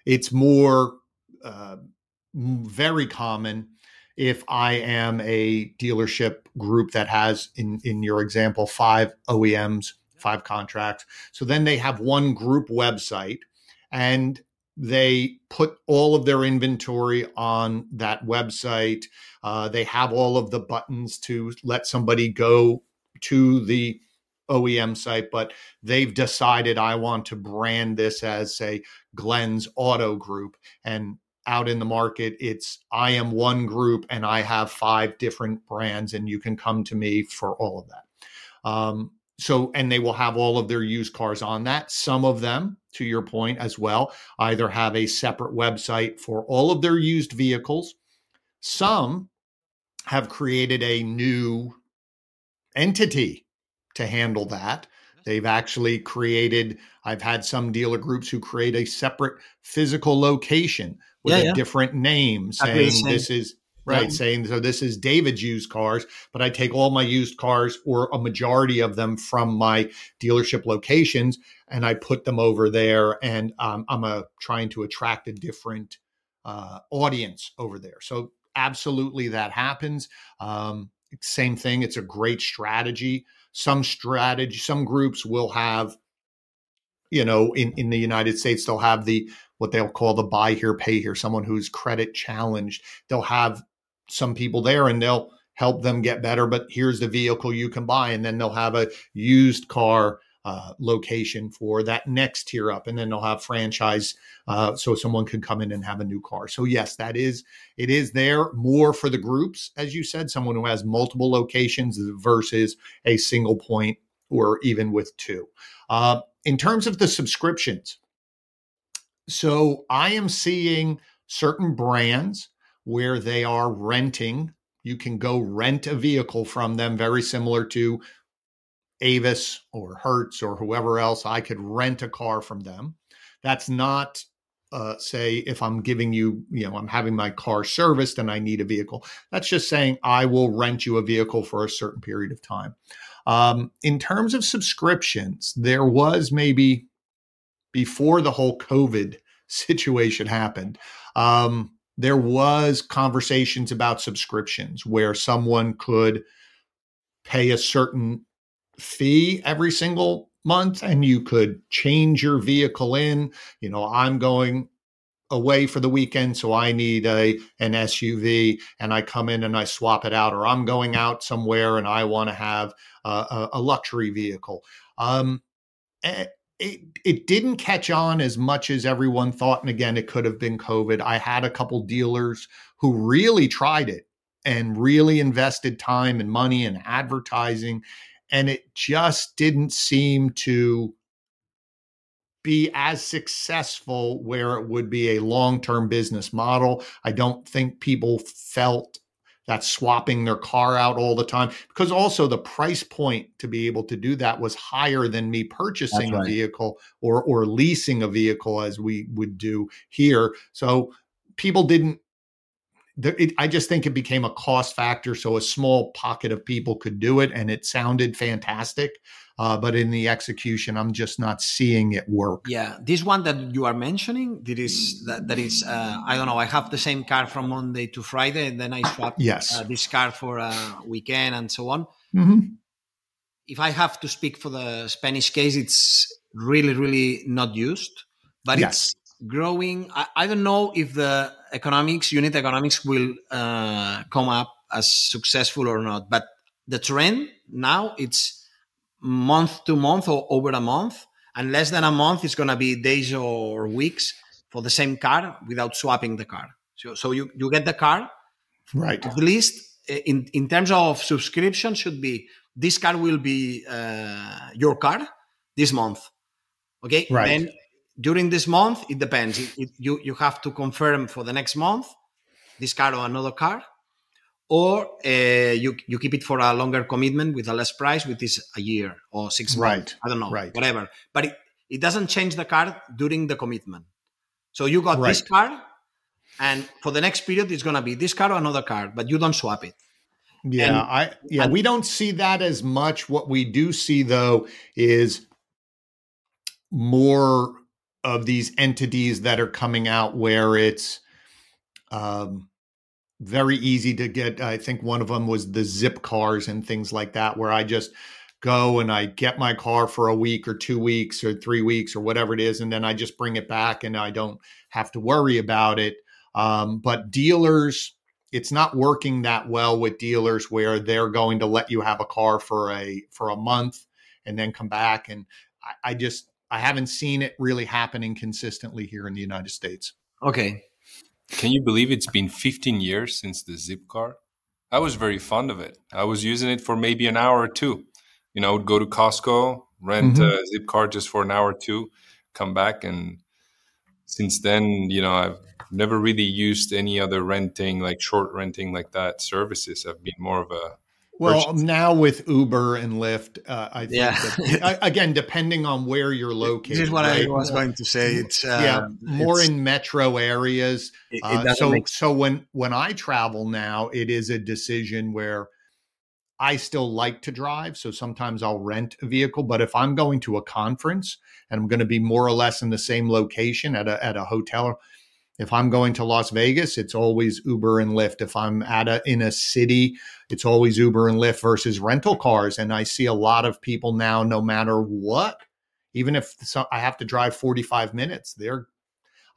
It's more uh, very common if I am a dealership group that has, in, in your example, five OEMs, five contracts. So then they have one group website and they put all of their inventory on that website. Uh, they have all of the buttons to let somebody go to the OEM site, but they've decided I want to brand this as, say, Glenn's Auto Group. And out in the market, it's I am one group and I have five different brands, and you can come to me for all of that. Um, so, and they will have all of their used cars on that. Some of them, to your point as well, either have a separate website for all of their used vehicles. Some have created a new entity to handle that. They've actually created, I've had some dealer groups who create a separate physical location with yeah, a yeah. different name saying this is right yeah. saying so this is david's used cars but i take all my used cars or a majority of them from my dealership locations and i put them over there and um, i'm a, trying to attract a different uh, audience over there so absolutely that happens um, same thing it's a great strategy some strategy some groups will have you know in, in the united states they'll have the what they'll call the buy here pay here someone who's credit challenged. They'll have some people there and they'll help them get better but here's the vehicle you can buy. And then they'll have a used car uh, location for that next tier up, and then they'll have franchise uh, so someone can come in and have a new car. So yes, that is it is there more for the groups, as you said, someone who has multiple locations versus a single point or even with two. Uh, in terms of the subscriptions, so I am seeing certain brands where they are renting. You can go rent a vehicle from them, very similar to Avis or Hertz or whoever else, I could rent a car from them. That's not uh, say if I'm giving you, you know, I'm having my car serviced and I need a vehicle. That's just saying I will rent you a vehicle for a certain period of time. Um, in terms of subscriptions, there was maybe before the whole COVID situation happened. Um, there was conversations about subscriptions where someone could pay a certain fee every single month and you could change your vehicle in. You know i'm going away for the weekend so i need a an suv and i come in and i swap it out or i'm going out somewhere and i want to have a, a, luxury vehicle. Um, it, it didn't catch on as much as everyone thought and again it could have been covid. I had a couple dealers who really tried it and really invested time and money and advertising and it just didn't seem to be as successful where it would be a long-term business model. I don't think people felt that swapping their car out all the time because also the price point to be able to do that was higher than me purchasing right. a vehicle or or leasing a vehicle as we would do here. So people didn't it, I just think it became a cost factor. So a small pocket of people could do it, and it sounded fantastic. Uh, but in the execution, I'm just not seeing it work. Yeah, this one that you are mentioning, that is that, that is uh, I don't know. I have the same car from Monday to Friday, and then I swap yes. Uh, this car for a weekend and so on. Mm-hmm. if I have to speak for the Spanish case, it's really, really not used, but yes. it's growing. I, I, don't know if the economics, unit economics, will uh, come up as successful or not, but the trend now it's month to month or over a month, and less than a month is going to be days or weeks for the same car without swapping the car. So, so you, you get the car, right? At least in in terms of subscription, should be this car will be uh, your car this month. Okay, right. Then during this month, it depends. It, it, you you have to confirm for the next month this car or another car, or uh, you you keep it for a longer commitment with a less price, which is a year or six right. months. I don't know, right. whatever. But it, it doesn't change the car during the commitment. So you got right. this car, and for the next period, it's gonna be this car or another car, but you don't swap it. Yeah, and, I yeah, and, we don't see that as much. What we do see though is more of these entities that are coming out where it's um very easy to get. I think one of them was the Zipcars and things like that, where I just go and I get my car for a week or two weeks or three weeks or whatever it is, and then I just bring it back and I don't have to worry about it. Um, but dealers, it's not working that well with dealers where they're going to let you have a car for a for a month and then come back. And I, I just I haven't seen it really happening consistently here in the United States. Okay, can you believe it's been 15 years since the Zipcar? I was very fond of it. I was using it for maybe an hour or two. You know, I would go to Costco, rent mm-hmm. a Zipcar just for an hour or two, come back. And since then, you know, I've never really used any other renting, like short renting like that services. I've been more of a well, now with Uber and Lyft, uh, I think yeah. that, again, depending on where you're located. This is what right? I was going to say. It's uh, yeah, more it's, in metro areas. It, it uh, so, make- so when when I travel now, it is a decision where I still like to drive. So sometimes I'll rent a vehicle, but if I'm going to a conference and I'm going to be more or less in the same location at a at a hotel if I'm going to Las Vegas, it's always Uber and Lyft. If I'm at a in a city, it's always Uber and Lyft versus rental cars. And I see a lot of people now, no matter what, even if I have to drive 45 minutes, they're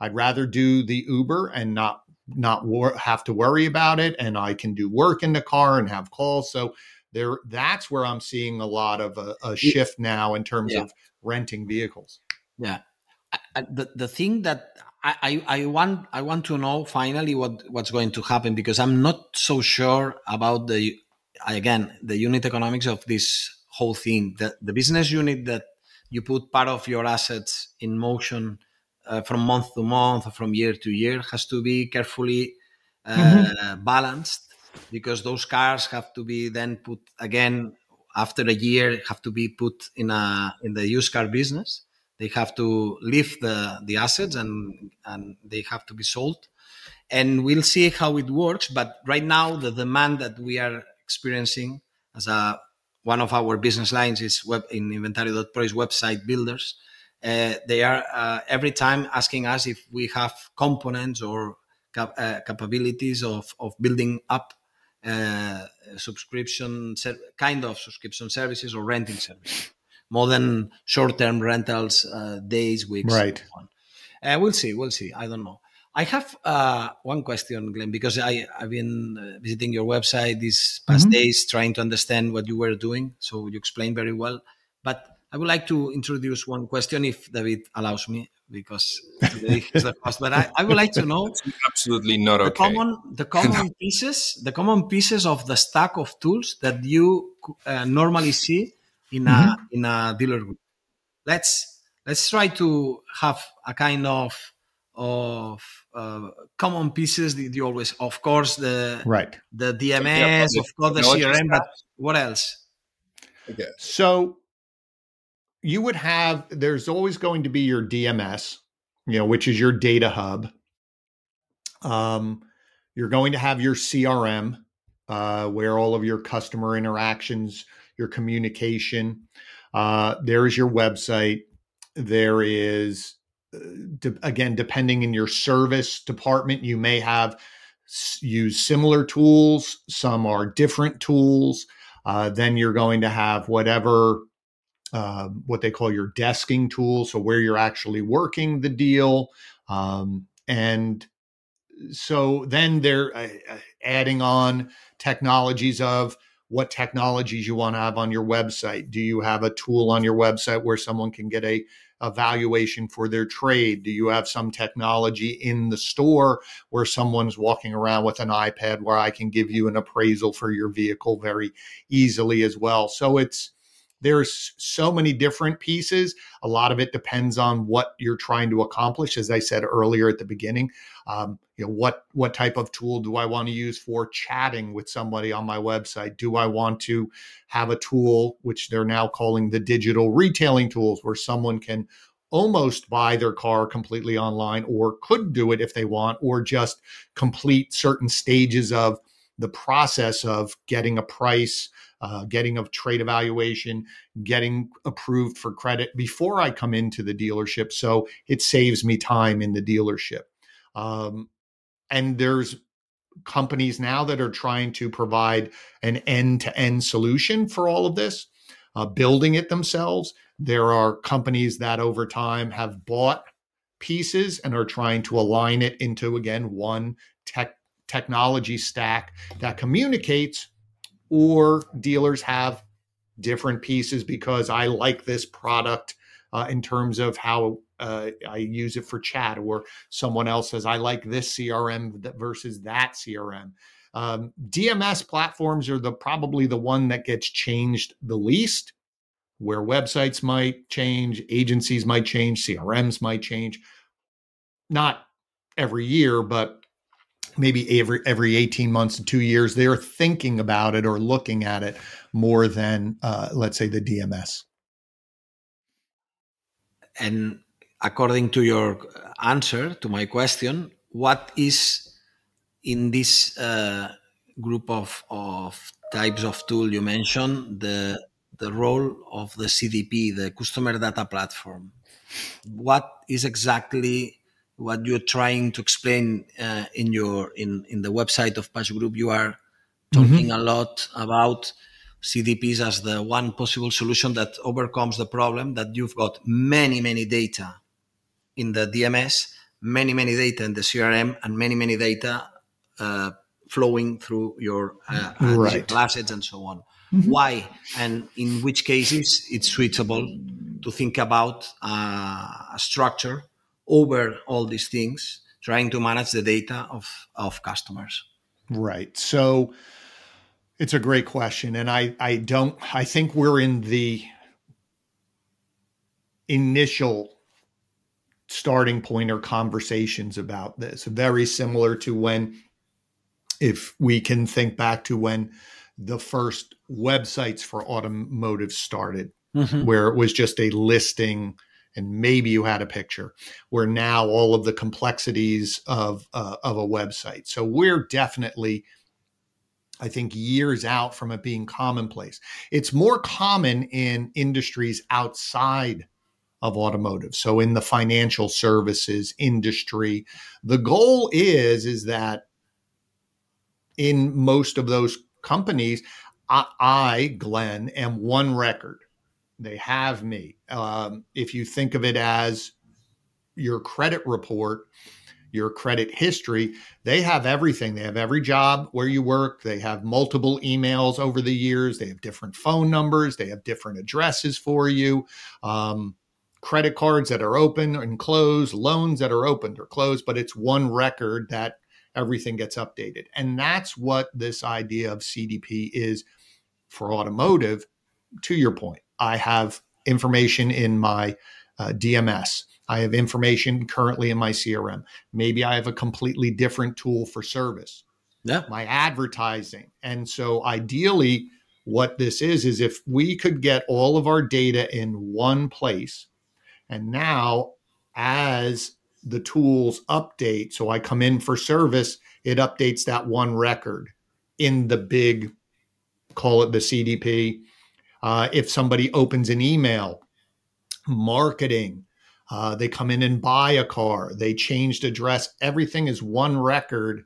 I'd rather do the Uber and not not wor- have to worry about it, and I can do work in the car and have calls. So there, that's where I'm seeing a lot of a, a shift now in terms yeah. of renting vehicles. Yeah, I, the the thing that I, I want I want to know finally what what's going to happen because I'm not so sure about the again the unit economics of this whole thing. The the business unit that you put part of your assets in motion uh, from month to month or from year to year has to be carefully uh, mm-hmm. balanced because those cars have to be then put again after a year have to be put in a in the used car business they have to leave the, the assets and, and they have to be sold. And we'll see how it works. But right now, the demand that we are experiencing as a one of our business lines is web in inventario.pro is website builders. Uh, they are uh, every time asking us if we have components or cap- uh, capabilities of, of building up uh, subscription kind of subscription services or renting services more than short-term rentals, uh, days, weeks. Right. Uh, we'll see. We'll see. I don't know. I have uh, one question, Glenn, because I, I've been uh, visiting your website these past mm-hmm. days, trying to understand what you were doing. So you explained very well. But I would like to introduce one question, if David allows me, because today is the cost. But I, I, would like to know it's absolutely not the okay. Common, the common pieces, the common pieces of the stack of tools that you uh, normally see in a mm-hmm. in a dealer group. Let's let's try to have a kind of of uh, common pieces that you always, of course, the right the DMS, yeah, of course, the CRM, but what else? Okay. So you would have there's always going to be your DMS, you know, which is your data hub. Um, you're going to have your CRM, uh, where all of your customer interactions your communication. Uh, there is your website. There is, uh, de- again, depending in your service department, you may have s- use similar tools. Some are different tools. Uh, then you're going to have whatever uh, what they call your desking tool, so where you're actually working the deal, um, and so then they're uh, uh, adding on technologies of what technologies you want to have on your website. Do you have a tool on your website where someone can get a evaluation for their trade? Do you have some technology in the store where someone's walking around with an iPad where I can give you an appraisal for your vehicle very easily as well? So it's there's so many different pieces. A lot of it depends on what you're trying to accomplish. As I said earlier at the beginning, um, you know what what type of tool do I want to use for chatting with somebody on my website? Do I want to have a tool which they're now calling the digital retailing tools, where someone can almost buy their car completely online, or could do it if they want, or just complete certain stages of the process of getting a price uh, getting a trade evaluation, getting approved for credit before I come into the dealership. So it saves me time in the dealership. Um, and there's companies now that are trying to provide an end to end solution for all of this, uh, building it themselves. There are companies that over time have bought pieces and are trying to align it into, again, one tech technology stack that communicates or dealers have different pieces because I like this product uh, in terms of how uh, I use it for chat, or someone else says I like this CRM versus that CRM. Um, DMS platforms are the probably the one that gets changed the least, where websites might change, agencies might change, CRMs might change. Not every year, but maybe every every 18 months to two years they're thinking about it or looking at it more than uh, let's say the dms and according to your answer to my question what is in this uh, group of, of types of tool you mentioned the the role of the cdp the customer data platform? What is exactly what you're trying to explain uh, in your in in the website of Pasch Group. You are talking mm-hmm. a lot about CDPs as the one possible solution that overcomes the problem that you've got many many data in the DMS, many many data in the CRM, and many many data uh, flowing through your uh, right. assets and so on. Mm-hmm. Why and in which cases it's suitable to think about uh, a structure over all these things, trying to manage the data of, of customers. Right. So it's a great question. And I, I don't, I think we're in the initial starting point or conversations about this, very similar to when, if we can think back to when the first websites for automotive started, mm-hmm. where it was just a listing and maybe you had a picture where now all of the complexities of uh, of a website. So we're definitely i think years out from it being commonplace. It's more common in industries outside of automotive so in the financial services industry. The goal is is that in most of those companies I, I glenn am one record they have me. Um, if you think of it as your credit report, your credit history, they have everything. They have every job where you work. They have multiple emails over the years. They have different phone numbers. They have different addresses for you. Um, credit cards that are open and closed, loans that are opened or closed, but it's one record that everything gets updated. And that's what this idea of CDP is for automotive, to your point. I have information in my uh, DMS. I have information currently in my CRM. Maybe I have a completely different tool for service. Yeah. My advertising. And so ideally, what this is, is if we could get all of our data in one place, and now as the tools update, so I come in for service, it updates that one record in the big, call it the CDP uh, if somebody opens an email, marketing, uh, they come in and buy a car, they changed address, everything is one record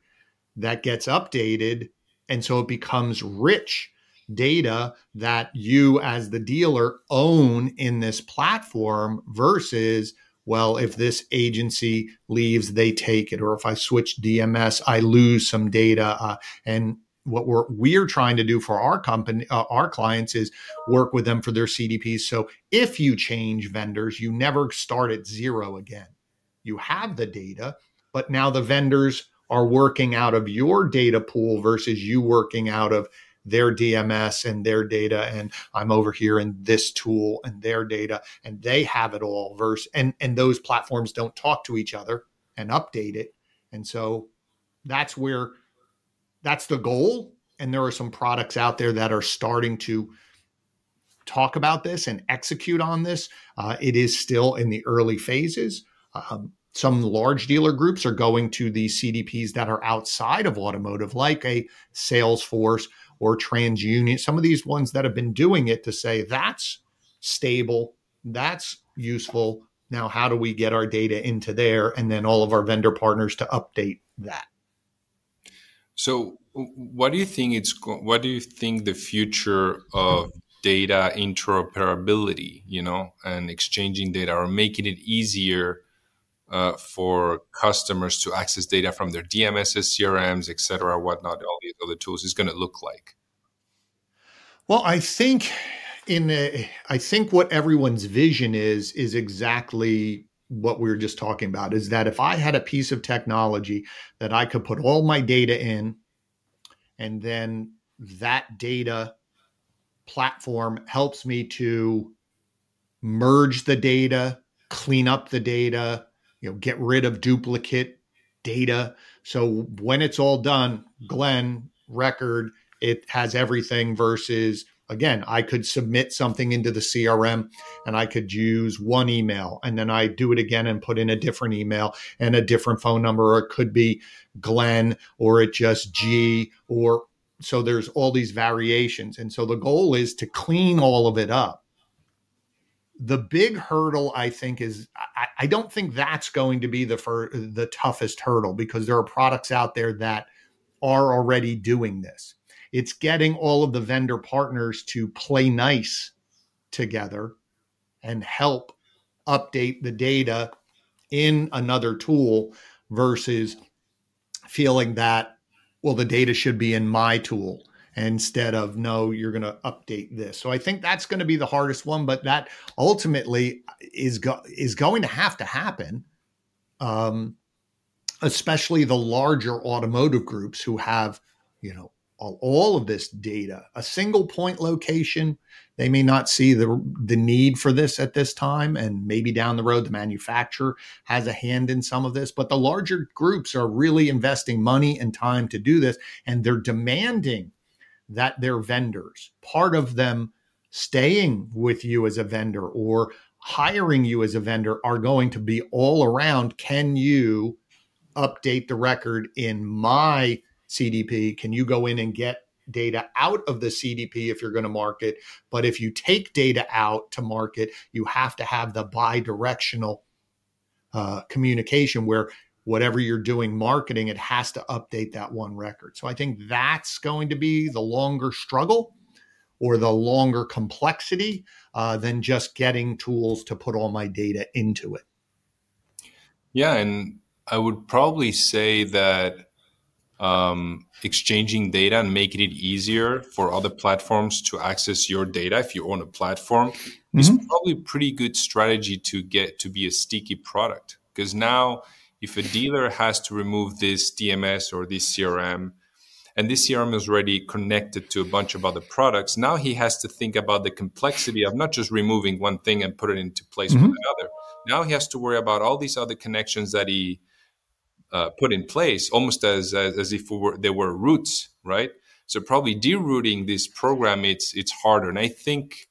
that gets updated. And so it becomes rich data that you as the dealer own in this platform versus well if this agency leaves they take it or if i switch dms i lose some data uh, and what we're we're trying to do for our company uh, our clients is work with them for their cdps so if you change vendors you never start at zero again. You have the data but now the vendors are working out of your data pool versus you working out of their DMS and their data and I'm over here in this tool and their data and they have it all versus and and those platforms don't talk to each other and update it. And so that's where that's the goal and there are some products out there that are starting to talk about this and execute on this uh, it is still in the early phases um, some large dealer groups are going to the CDPs that are outside of automotive, like a Salesforce or TransUnion, some of these ones that have been doing it to say that's stable, that's useful. Now, how do we get our data into there and then all of our vendor partners to update that? So, what do you think it's what do you think the future of data interoperability, you know, and exchanging data or making it easier uh, for customers to access data from their DMSs, CRMs, et cetera, whatnot, all these other tools is going to look like? Well, I think in a, I think what everyone's vision is is exactly what we were just talking about is that if I had a piece of technology that I could put all my data in and then that data platform helps me to merge the data, clean up the data, you know, get rid of duplicate data. So when it's all done, Glenn record, it has everything versus again, I could submit something into the CRM and I could use one email and then I do it again and put in a different email and a different phone number, or it could be Glenn or it just G or so there's all these variations. And so the goal is to clean all of it up the big hurdle i think is I, I, don't think that's going to be the fir- the toughest hurdle because there are products out there that are already doing this it's getting all of the vendor partners to play nice together and help update the data in another tool versus feeling that well the data should be in my tool instead of no you're going to update this. So i think that's going to be the hardest one but that ultimately is go- is going to have to happen um, especially the larger automotive groups who have you know all, of this data a single point location they may not see the the need for this at this time and maybe down the road the manufacturer has a hand in some of this but the larger groups are really investing money and time to do this and they're demanding that their vendors, part of them staying with you as a vendor or hiring you as a vendor, are going to be all around. Can you update the record in my CDP? Can you go in and get data out of the CDP if you're going to market? But if you take data out to market, you have to have the bi directional uh, communication where whatever you're doing marketing, it has to update that one record. So I think that's going to be the longer struggle or the longer complexity uh, than just getting tools to put all my data into it. Yeah, and I would probably say that um, exchanging data and making it easier for other platforms to access your data if you own a platform mm-hmm. is probably a pretty good strategy to get to be a sticky product because now if a dealer has to remove this DMS or this CRM, and this CRM is already connected to a bunch of other products, now he has to think about the complexity of not just removing one thing and put it into place mm-hmm. with another. Now he has to worry about all these other connections that he uh, put in place, almost as as, as if were, they were roots, right? So probably derooting this program, it's it's harder, and I think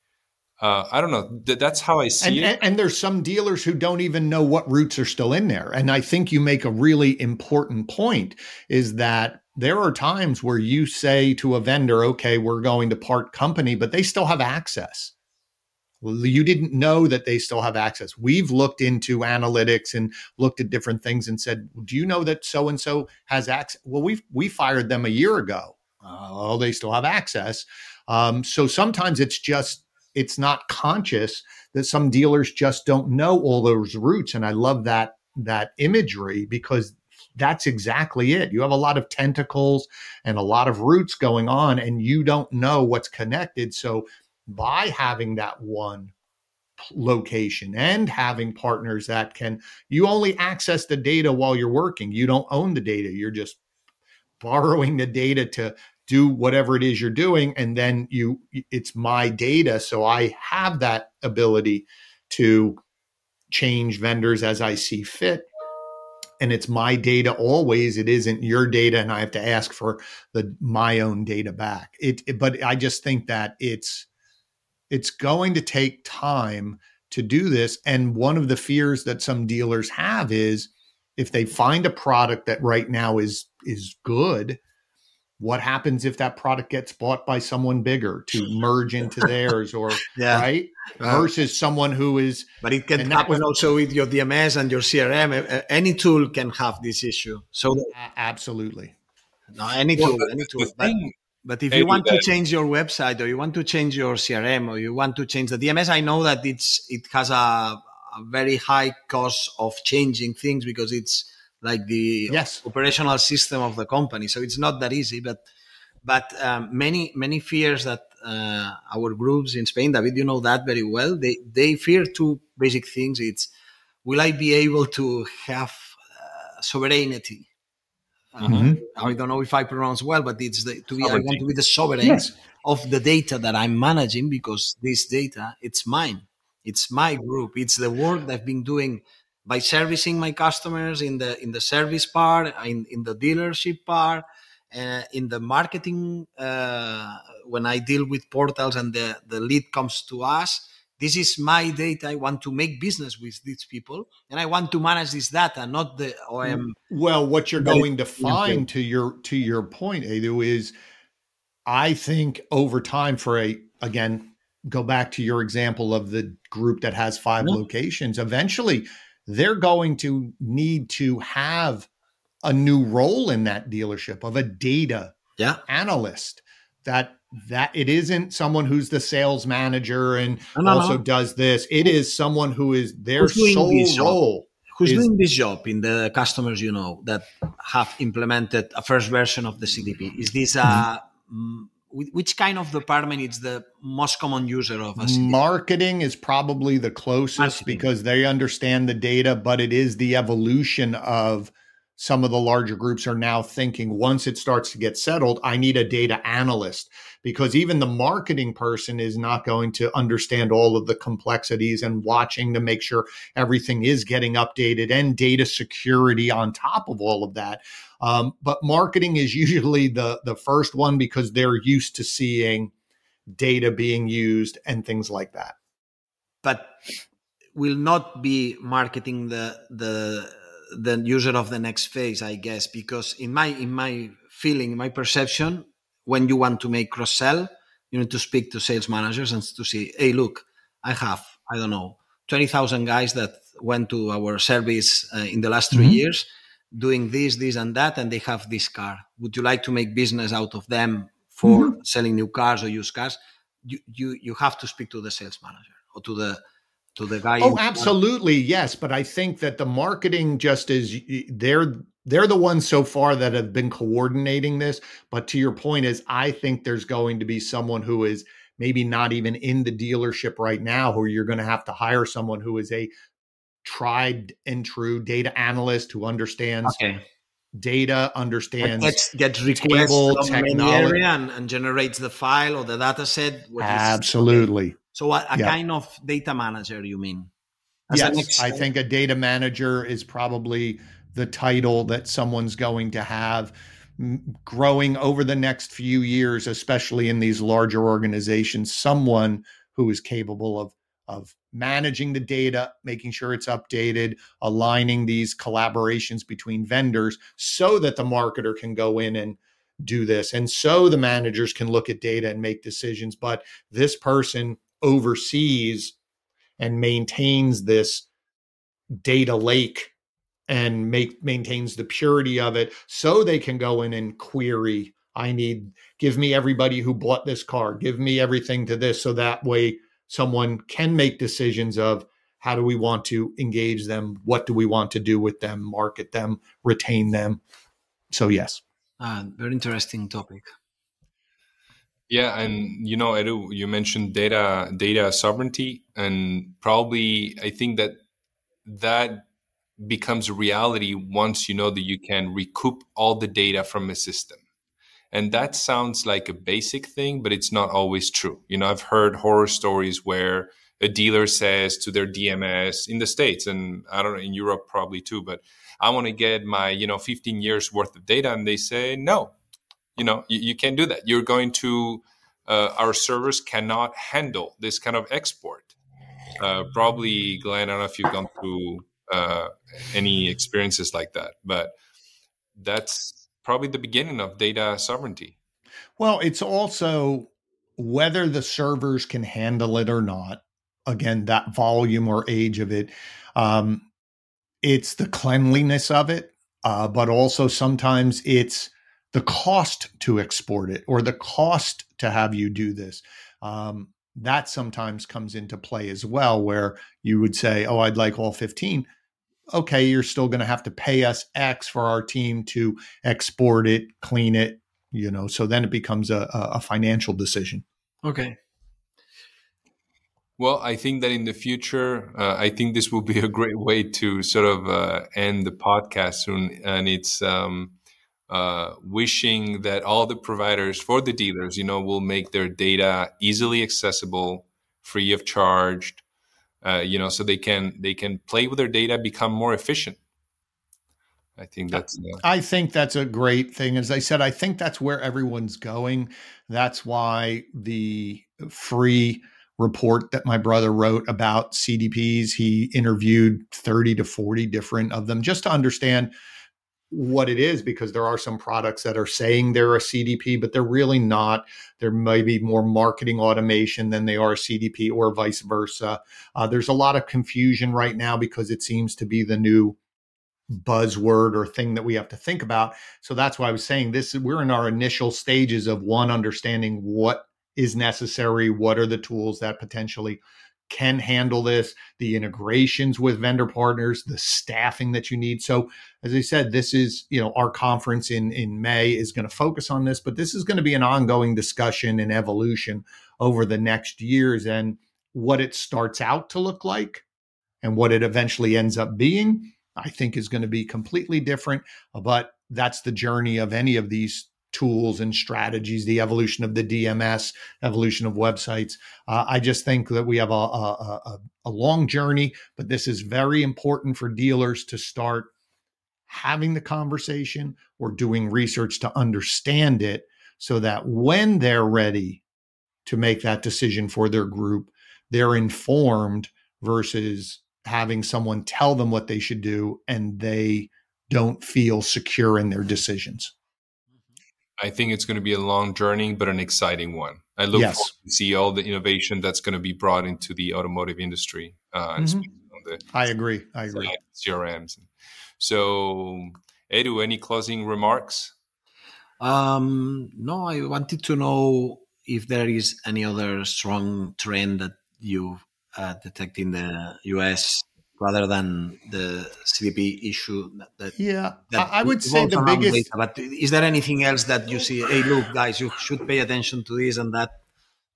uh, I don't know. That's how I see and, it. And, and, there's some dealers who don't even know what roots are still in there. And I think you make a really important point is that there are times where you say to a vendor, okay, we're going to part company, but they still have access. You didn't know that they still have access. We've looked into analytics and looked at different things and said, do you know that so and so has access? Well, we we fired them a year ago. Uh, oh, they still have access Um, so sometimes it's just it's not conscious that some dealers just don't know all those routes. And I love that that imagery because that's exactly it. You have a lot of tentacles and a lot of roots going on, and you don't know what's connected. So by having that one location and having partners that can you only access the data while you're working. You don't own the data. You're just borrowing the data to do whatever it is you're doing and then you it's my data so i have that ability to change vendors as i see fit. And it's my data always. It isn't your data and i have to ask for the my own data back. It, it but i just think that it's it's going to take time to do this. And one of the fears that some dealers have is if they find a product that right now is is good what happens if that product gets bought by someone bigger to merge into theirs or yeah. right? Versus someone who is but it can happen was, also with your dms and your crm any tool can have this issue. So absolutely. No any tool well, any tool but, but if you want to change your website or you want to change your crm or you want to change the dms i know that it's it has a, a very high cost of changing things because it's like the yes. operational system of the company. So it's not that easy, but but um, many many fears that uh, our groups in Spain, David, you know that very well. They they fear two basic things. It's will I be able to have uh, sovereignty? Mm-hmm. Uh, I don't know if I pronounce well, but it's the, to be I want to be the sovereign yes. of the data that I'm managing because this data it's mine. It's my group. It's the work that I've been doing by servicing my customers in the in the service part, in, in the dealership part, uh, in the marketing uh, when I deal with portals and the, the lead comes to us. This is my data. I want to make business with these people, and I want to manage this data, not the OEM. Well, what you're going to find to your to your point, Edu, is I think over time for a again go back to your example of the group that has five no. locations. Eventually, they're going to need to have a new role in that dealership of a data yeah. analyst that that it isn't someone who's the sales manager and no, no, also no. does this. It is someone who is their sole role who's is, doing this job in the customers you know that have implemented a first version of the cdp is this a mm-hmm. which kind of department is the most common user of a marketing is probably the closest marketing. because they understand the data but it is the evolution of some of the larger groups are now thinking once it starts to get settled i need a data analyst because even the marketing person is not going to understand all of the complexities and watching to make sure everything is getting updated and data security on top of all of that um, but marketing is usually the the first one because they're used to seeing data being used and things like that. But will not be marketing the the the user of the next phase, I guess, because in my in my feeling, my perception, when you want to make cross sell, you need to speak to sales managers and to see, hey, look, I have I don't know twenty thousand guys that went to our service uh, in the last 3 mm-hmm. years doing this, this, and that, and they have this car. Would you like to make business out of them for mm-hmm. selling new cars or used cars? You, you you have to speak to the sales manager or to the to the guy. Oh, absolutely, yes. But I think that the marketing just is they're they're the ones so far that have been coordinating this. But to your point is, I think there's going to be someone who is maybe not even in the dealership right now, who you're going to have to hire someone who is a tried and true data analyst who understands okay. data, understands gets, gets requests technology. and, and, generates the file or the data set. Absolutely. Is, so a, a kind of data manager, you mean? As yes, I think a data manager is probably the title that someone's going to have growing over the next few years, especially in these larger organizations, someone who is capable of of managing the data, making sure it's updated, aligning these collaborations between vendors so that the marketer can go in and do this. And so the managers can look at data and make decisions. But this person oversees and maintains this data lake and make maintains the purity of it so they can go in and query I need, give me everybody who bought this car, give me everything to this. So that way someone can make decisions of how do we want to engage them? What do we want to do with them, market them, retain them? So, yes. Uh, very interesting topic. Yeah, and you know, Edu, you mentioned data data sovereignty, and probably I think that that becomes a reality once you know that you can recoup all the data from a system. And that sounds like a basic thing, but it's not always true. You know, I've heard horror stories where a dealer says to their DMS in the States, and I don't know, in Europe probably too, but I want to get my, you know, 15 years worth of data. And they say, no, you know, you, you can't do that. You're going to, uh, our servers cannot handle this kind of export. Uh, probably, Glenn, I don't know if you've gone through uh, any experiences like that. But that's probably the beginning of data sovereignty. Well, it's also whether the servers can handle it or not. Again, that volume or age of it. Um, it's the cleanliness of it, uh, but also sometimes it's the cost to export it or the cost to have you do this. Um, that sometimes comes into play as well, where you would say, Oh, I'd like all 15. Okay, you're still going to have to pay us X for our team to export it, clean it, you know, so then it becomes a, a financial decision. Okay. Well, I think that in the future, uh, I think this will be a great way to sort of uh, end the podcast soon. And it's, um, uh, wishing that all the providers for the dealers, you know, will make their data easily accessible, free of charge, uh, you know, so they can they can play with their data, become more efficient. I think that's. Uh, I think that's a great thing. As I said, I think that's where everyone's going. That's why the free report that my brother wrote about CDPs, he interviewed 30 to 40 different of them just to understand what it is because there are some products that are saying they're a CDP, but they're really not. There may be more marketing automation than they are CDP or vice versa. Uh, there's a lot of confusion right now because it seems to be the new buzzword or thing that we have to think about. So that's why I was saying this we're in our initial stages of one understanding what is necessary, what are the tools that potentially can handle this, the integrations with vendor partners, the staffing that you need. So, as I said, this is, you know, our conference in in May is going to focus on this, but this is going to be an ongoing discussion and evolution over the next years and what it starts out to look like and what it eventually ends up being, I think is going to be completely different, but that's the journey of any of these tools and strategies, the evolution of the DMS, evolution of websites. Uh, I just think that we have a, a, a, a long journey, but this is very important for dealers to start having the conversation or doing research to understand it so that when they're ready to make that decision for their group, they're informed versus having someone tell them what they should do and they don't feel secure in their decisions. I think it's going to be a long journey, but an exciting one. I look yes. forward to see all the innovation that's going to be brought into the automotive industry. Uh, mm-hmm. the, I agree. I agree. CRMs. So, Edu, any closing remarks? Um, no, I wanted to know if there is any other strong trend that you uh, detect in the US rather than the CDP issue. That, yeah, that I would say the biggest. Data. But is there anything else that you see? Hey, look, guys, you should pay attention to this and that.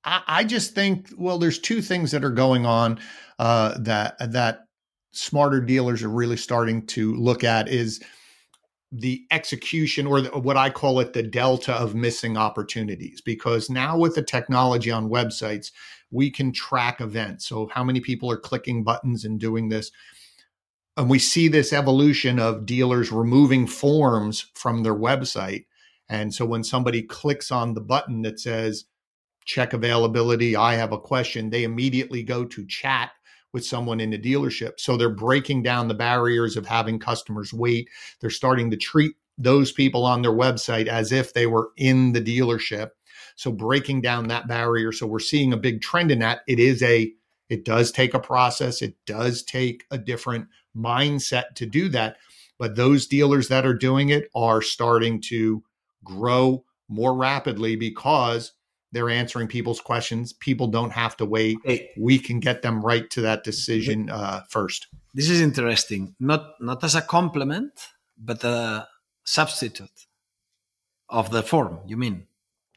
I, I just think well, there's two things that are going on uh, that that smarter dealers are really starting to look at is the execution or the, what I call it the delta of missing opportunities because now with the technology on websites we can track events. So, how many people are clicking buttons and doing this? And we see this evolution of dealers removing forms from their website. And so, when somebody clicks on the button that says, check availability, I have a question, they immediately go to chat with someone in the dealership. So, they're breaking down the barriers of having customers wait. They're starting to treat those people on their website as if they were in the dealership so breaking down that barrier. So we're seeing a big trend in that. It is a, it does take a process. It does take a different mindset to do that. But those dealers that are doing it are starting to grow more rapidly because they're answering people's questions. People don't have to wait. Hey, we can get them right to that decision uh, first. This is interesting. Not not as a complement, but a substitute of the form. You mean?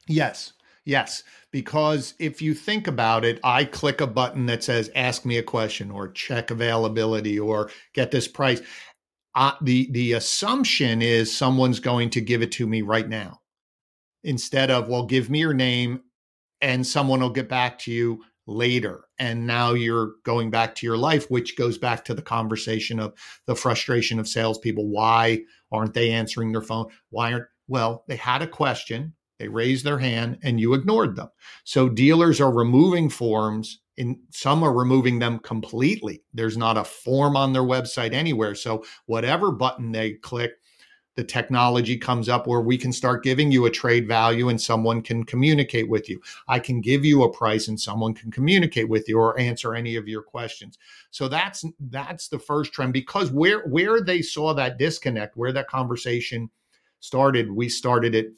Yes. Yes, because if you think about it, I click a button that says "Ask me a question" or "Check availability" or "Get this price." Uh, the the assumption is someone's going to give it to me right now instead of, well, give me your name and someone will get back to you later. And now you're going back to your life, which goes back to the conversation of the frustration of salespeople. Why aren't they answering their phone? Why aren't, well, they had a question, they raised their hand, and you ignored them. So dealers are removing forms. and some are removing them completely. There's not a form on their website anywhere. So whatever button they click, the technology comes up where we can start giving you a trade value and someone can communicate with you. I can give you a price and someone can communicate with you or answer any of your questions. So that's that's the first trend because where where they saw that disconnect, where that conversation started, we started it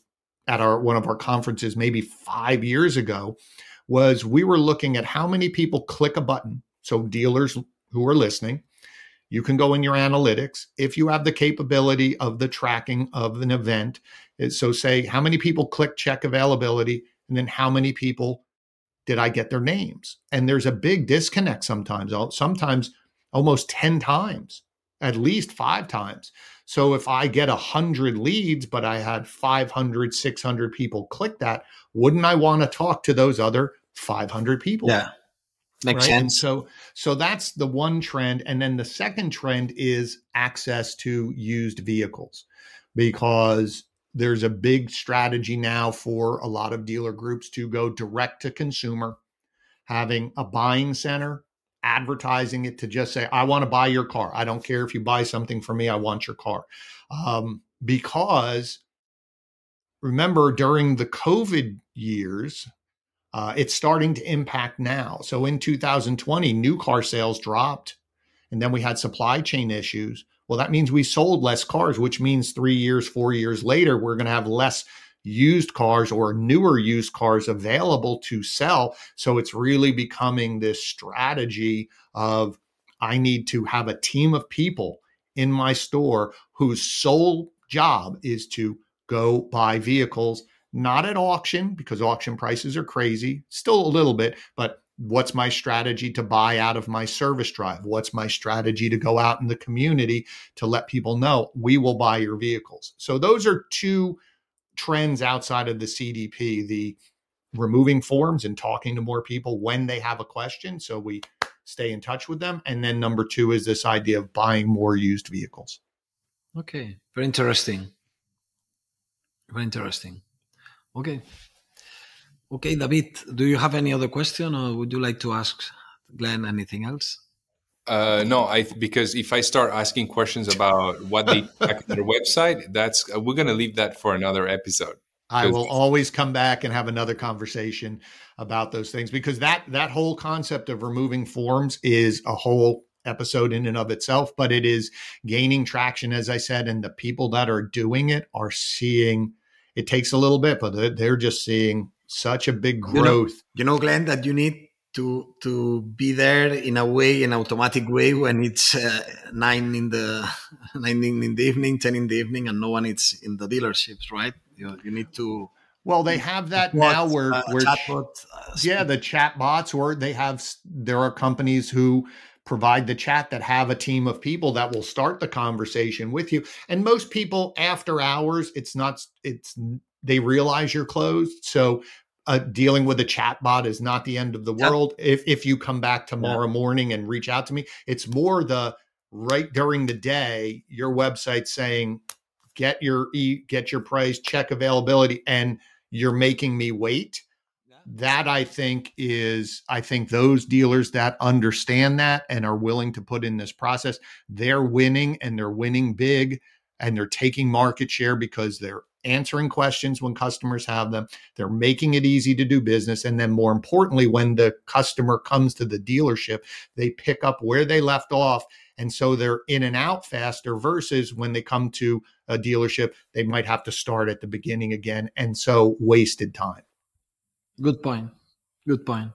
at our one of our conferences maybe 5 years ago was we were looking at how many people click a button. So dealers who are listening, you can go in your analytics if you have the capability of the tracking of an event. So, say how many people click check availability, and then how many people did I get their names? And there's a big disconnect sometimes, sometimes almost 10 times, at least five times. So, if I get 100 leads, but I had 500, 600 people click that, wouldn't I want to talk to those other 500 people? Yeah. Makes right? sense. And so, so that's the one trend, and then the second trend is access to used vehicles, because there's a big strategy now for a lot of dealer groups to go direct to consumer, having a buying center, advertising it to just say, "I want to buy your car. I don't care if you buy something for me. I want your car," um, because remember during the COVID years, uh, it's starting to impact now. So in 2020, new car sales dropped, and then we had supply chain issues. Well, that means we sold less cars, which means three years, four years later, we're going to have less used cars or newer used cars available to sell. So it's really becoming this strategy of I need to have a team of people in my store whose sole job is to go buy vehicles not at auction because auction prices are crazy, still a little bit, but what's my strategy to buy out of my service drive? What's my strategy to go out in the community to let people know we will buy your vehicles? So those are two trends outside of the CDP, the removing forms and talking to more people when they have a question so we stay in touch with them and then number 2 is this idea of buying more used vehicles. Okay, very interesting. Very interesting. Okay. Okay, David, do you have any other question or would you like to ask Glenn anything else? Uh, no, I because if I start asking questions about what they check on their website, that's uh, we're going to leave that for another episode. I will always come back and have another conversation about those things because that that whole concept of removing forms is a whole episode in and of itself, but it is gaining traction, as I said, and the people that are doing it are seeing it takes a little bit, but they're just seeing such a big growth. You know, you know, Glenn, that you need to to be there in a way, an automatic way, when it's uh, nine in the nine in the evening, ten in the evening, and no one is in the dealerships, right? You, you need to. Well, they have that now where, uh, where chatbot, uh, yeah, the chat bots, or they have there are companies who provide the chat that have a team of people that will start the conversation with you. And most people after hours, it's not, it's, they realize you're closed. So uh, dealing with a chat bot is not the end of the world. If, if you come back tomorrow yeah. morning and reach out to me, it's more the right during the day, your website saying, get your e get your price, check availability, and you're making me wait that I think is, I think those dealers that understand that and are willing to put in this process, they're winning and they're winning big and they're taking market share because they're answering questions when customers have them. They're making it easy to do business. And then, more importantly, when the customer comes to the dealership, they pick up where they left off. And so they're in and out faster versus when they come to a dealership, they might have to start at the beginning again. And so wasted time. Good point. Good point.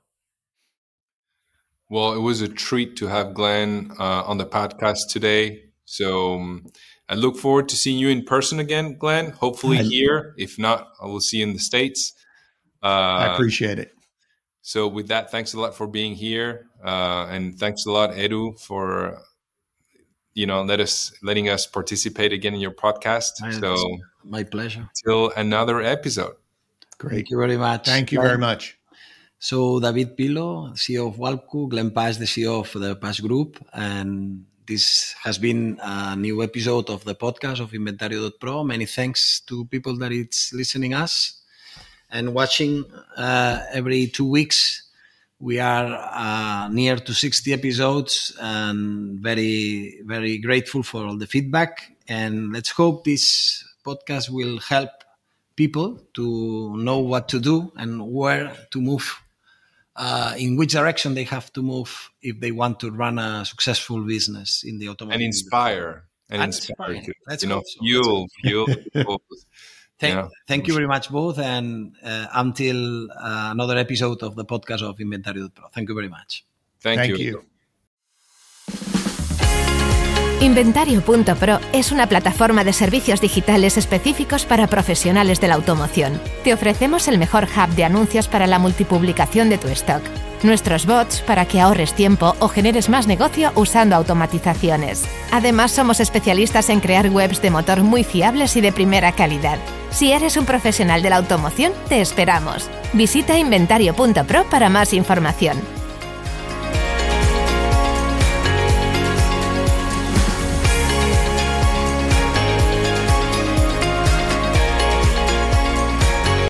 Well, it was a treat to have Glenn uh, on the podcast today. So um, I look forward to seeing you in person again, Glenn. Hopefully I, here. If not, I will see you in the States. Uh, I appreciate it. So with that, thanks a lot for being here. Uh, and thanks a lot, Edu, for you know let us letting us participate again in your podcast. so my pleasure. Till another episode. Great. Thank you very much. Thank you very much. So David Pilo, CEO of Walcu, Glenn Pasch, the CEO of the Pasch Group, and this has been a new episode of the podcast of Inventario.pro. Many thanks to people that it's listening us and watching uh, every two weeks. We are uh, near to 60 episodes and very, very grateful for all the feedback. And let's hope this podcast will help people to know what to do and where to move uh, in which direction they have to move if they want to run a successful business in the automotive and inspire and, and inspire, inspire. Let's you know so. fuel fuel thank, yeah. thank you very much both and uh, until uh, another episode of the podcast of Inventario Pro thank you very much thank, thank you. you. Inventario.pro es una plataforma de servicios digitales específicos para profesionales de la automoción. Te ofrecemos el mejor hub de anuncios para la multipublicación de tu stock. Nuestros bots para que ahorres tiempo o generes más negocio usando automatizaciones. Además, somos especialistas en crear webs de motor muy fiables y de primera calidad. Si eres un profesional de la automoción, te esperamos. Visita inventario.pro para más información.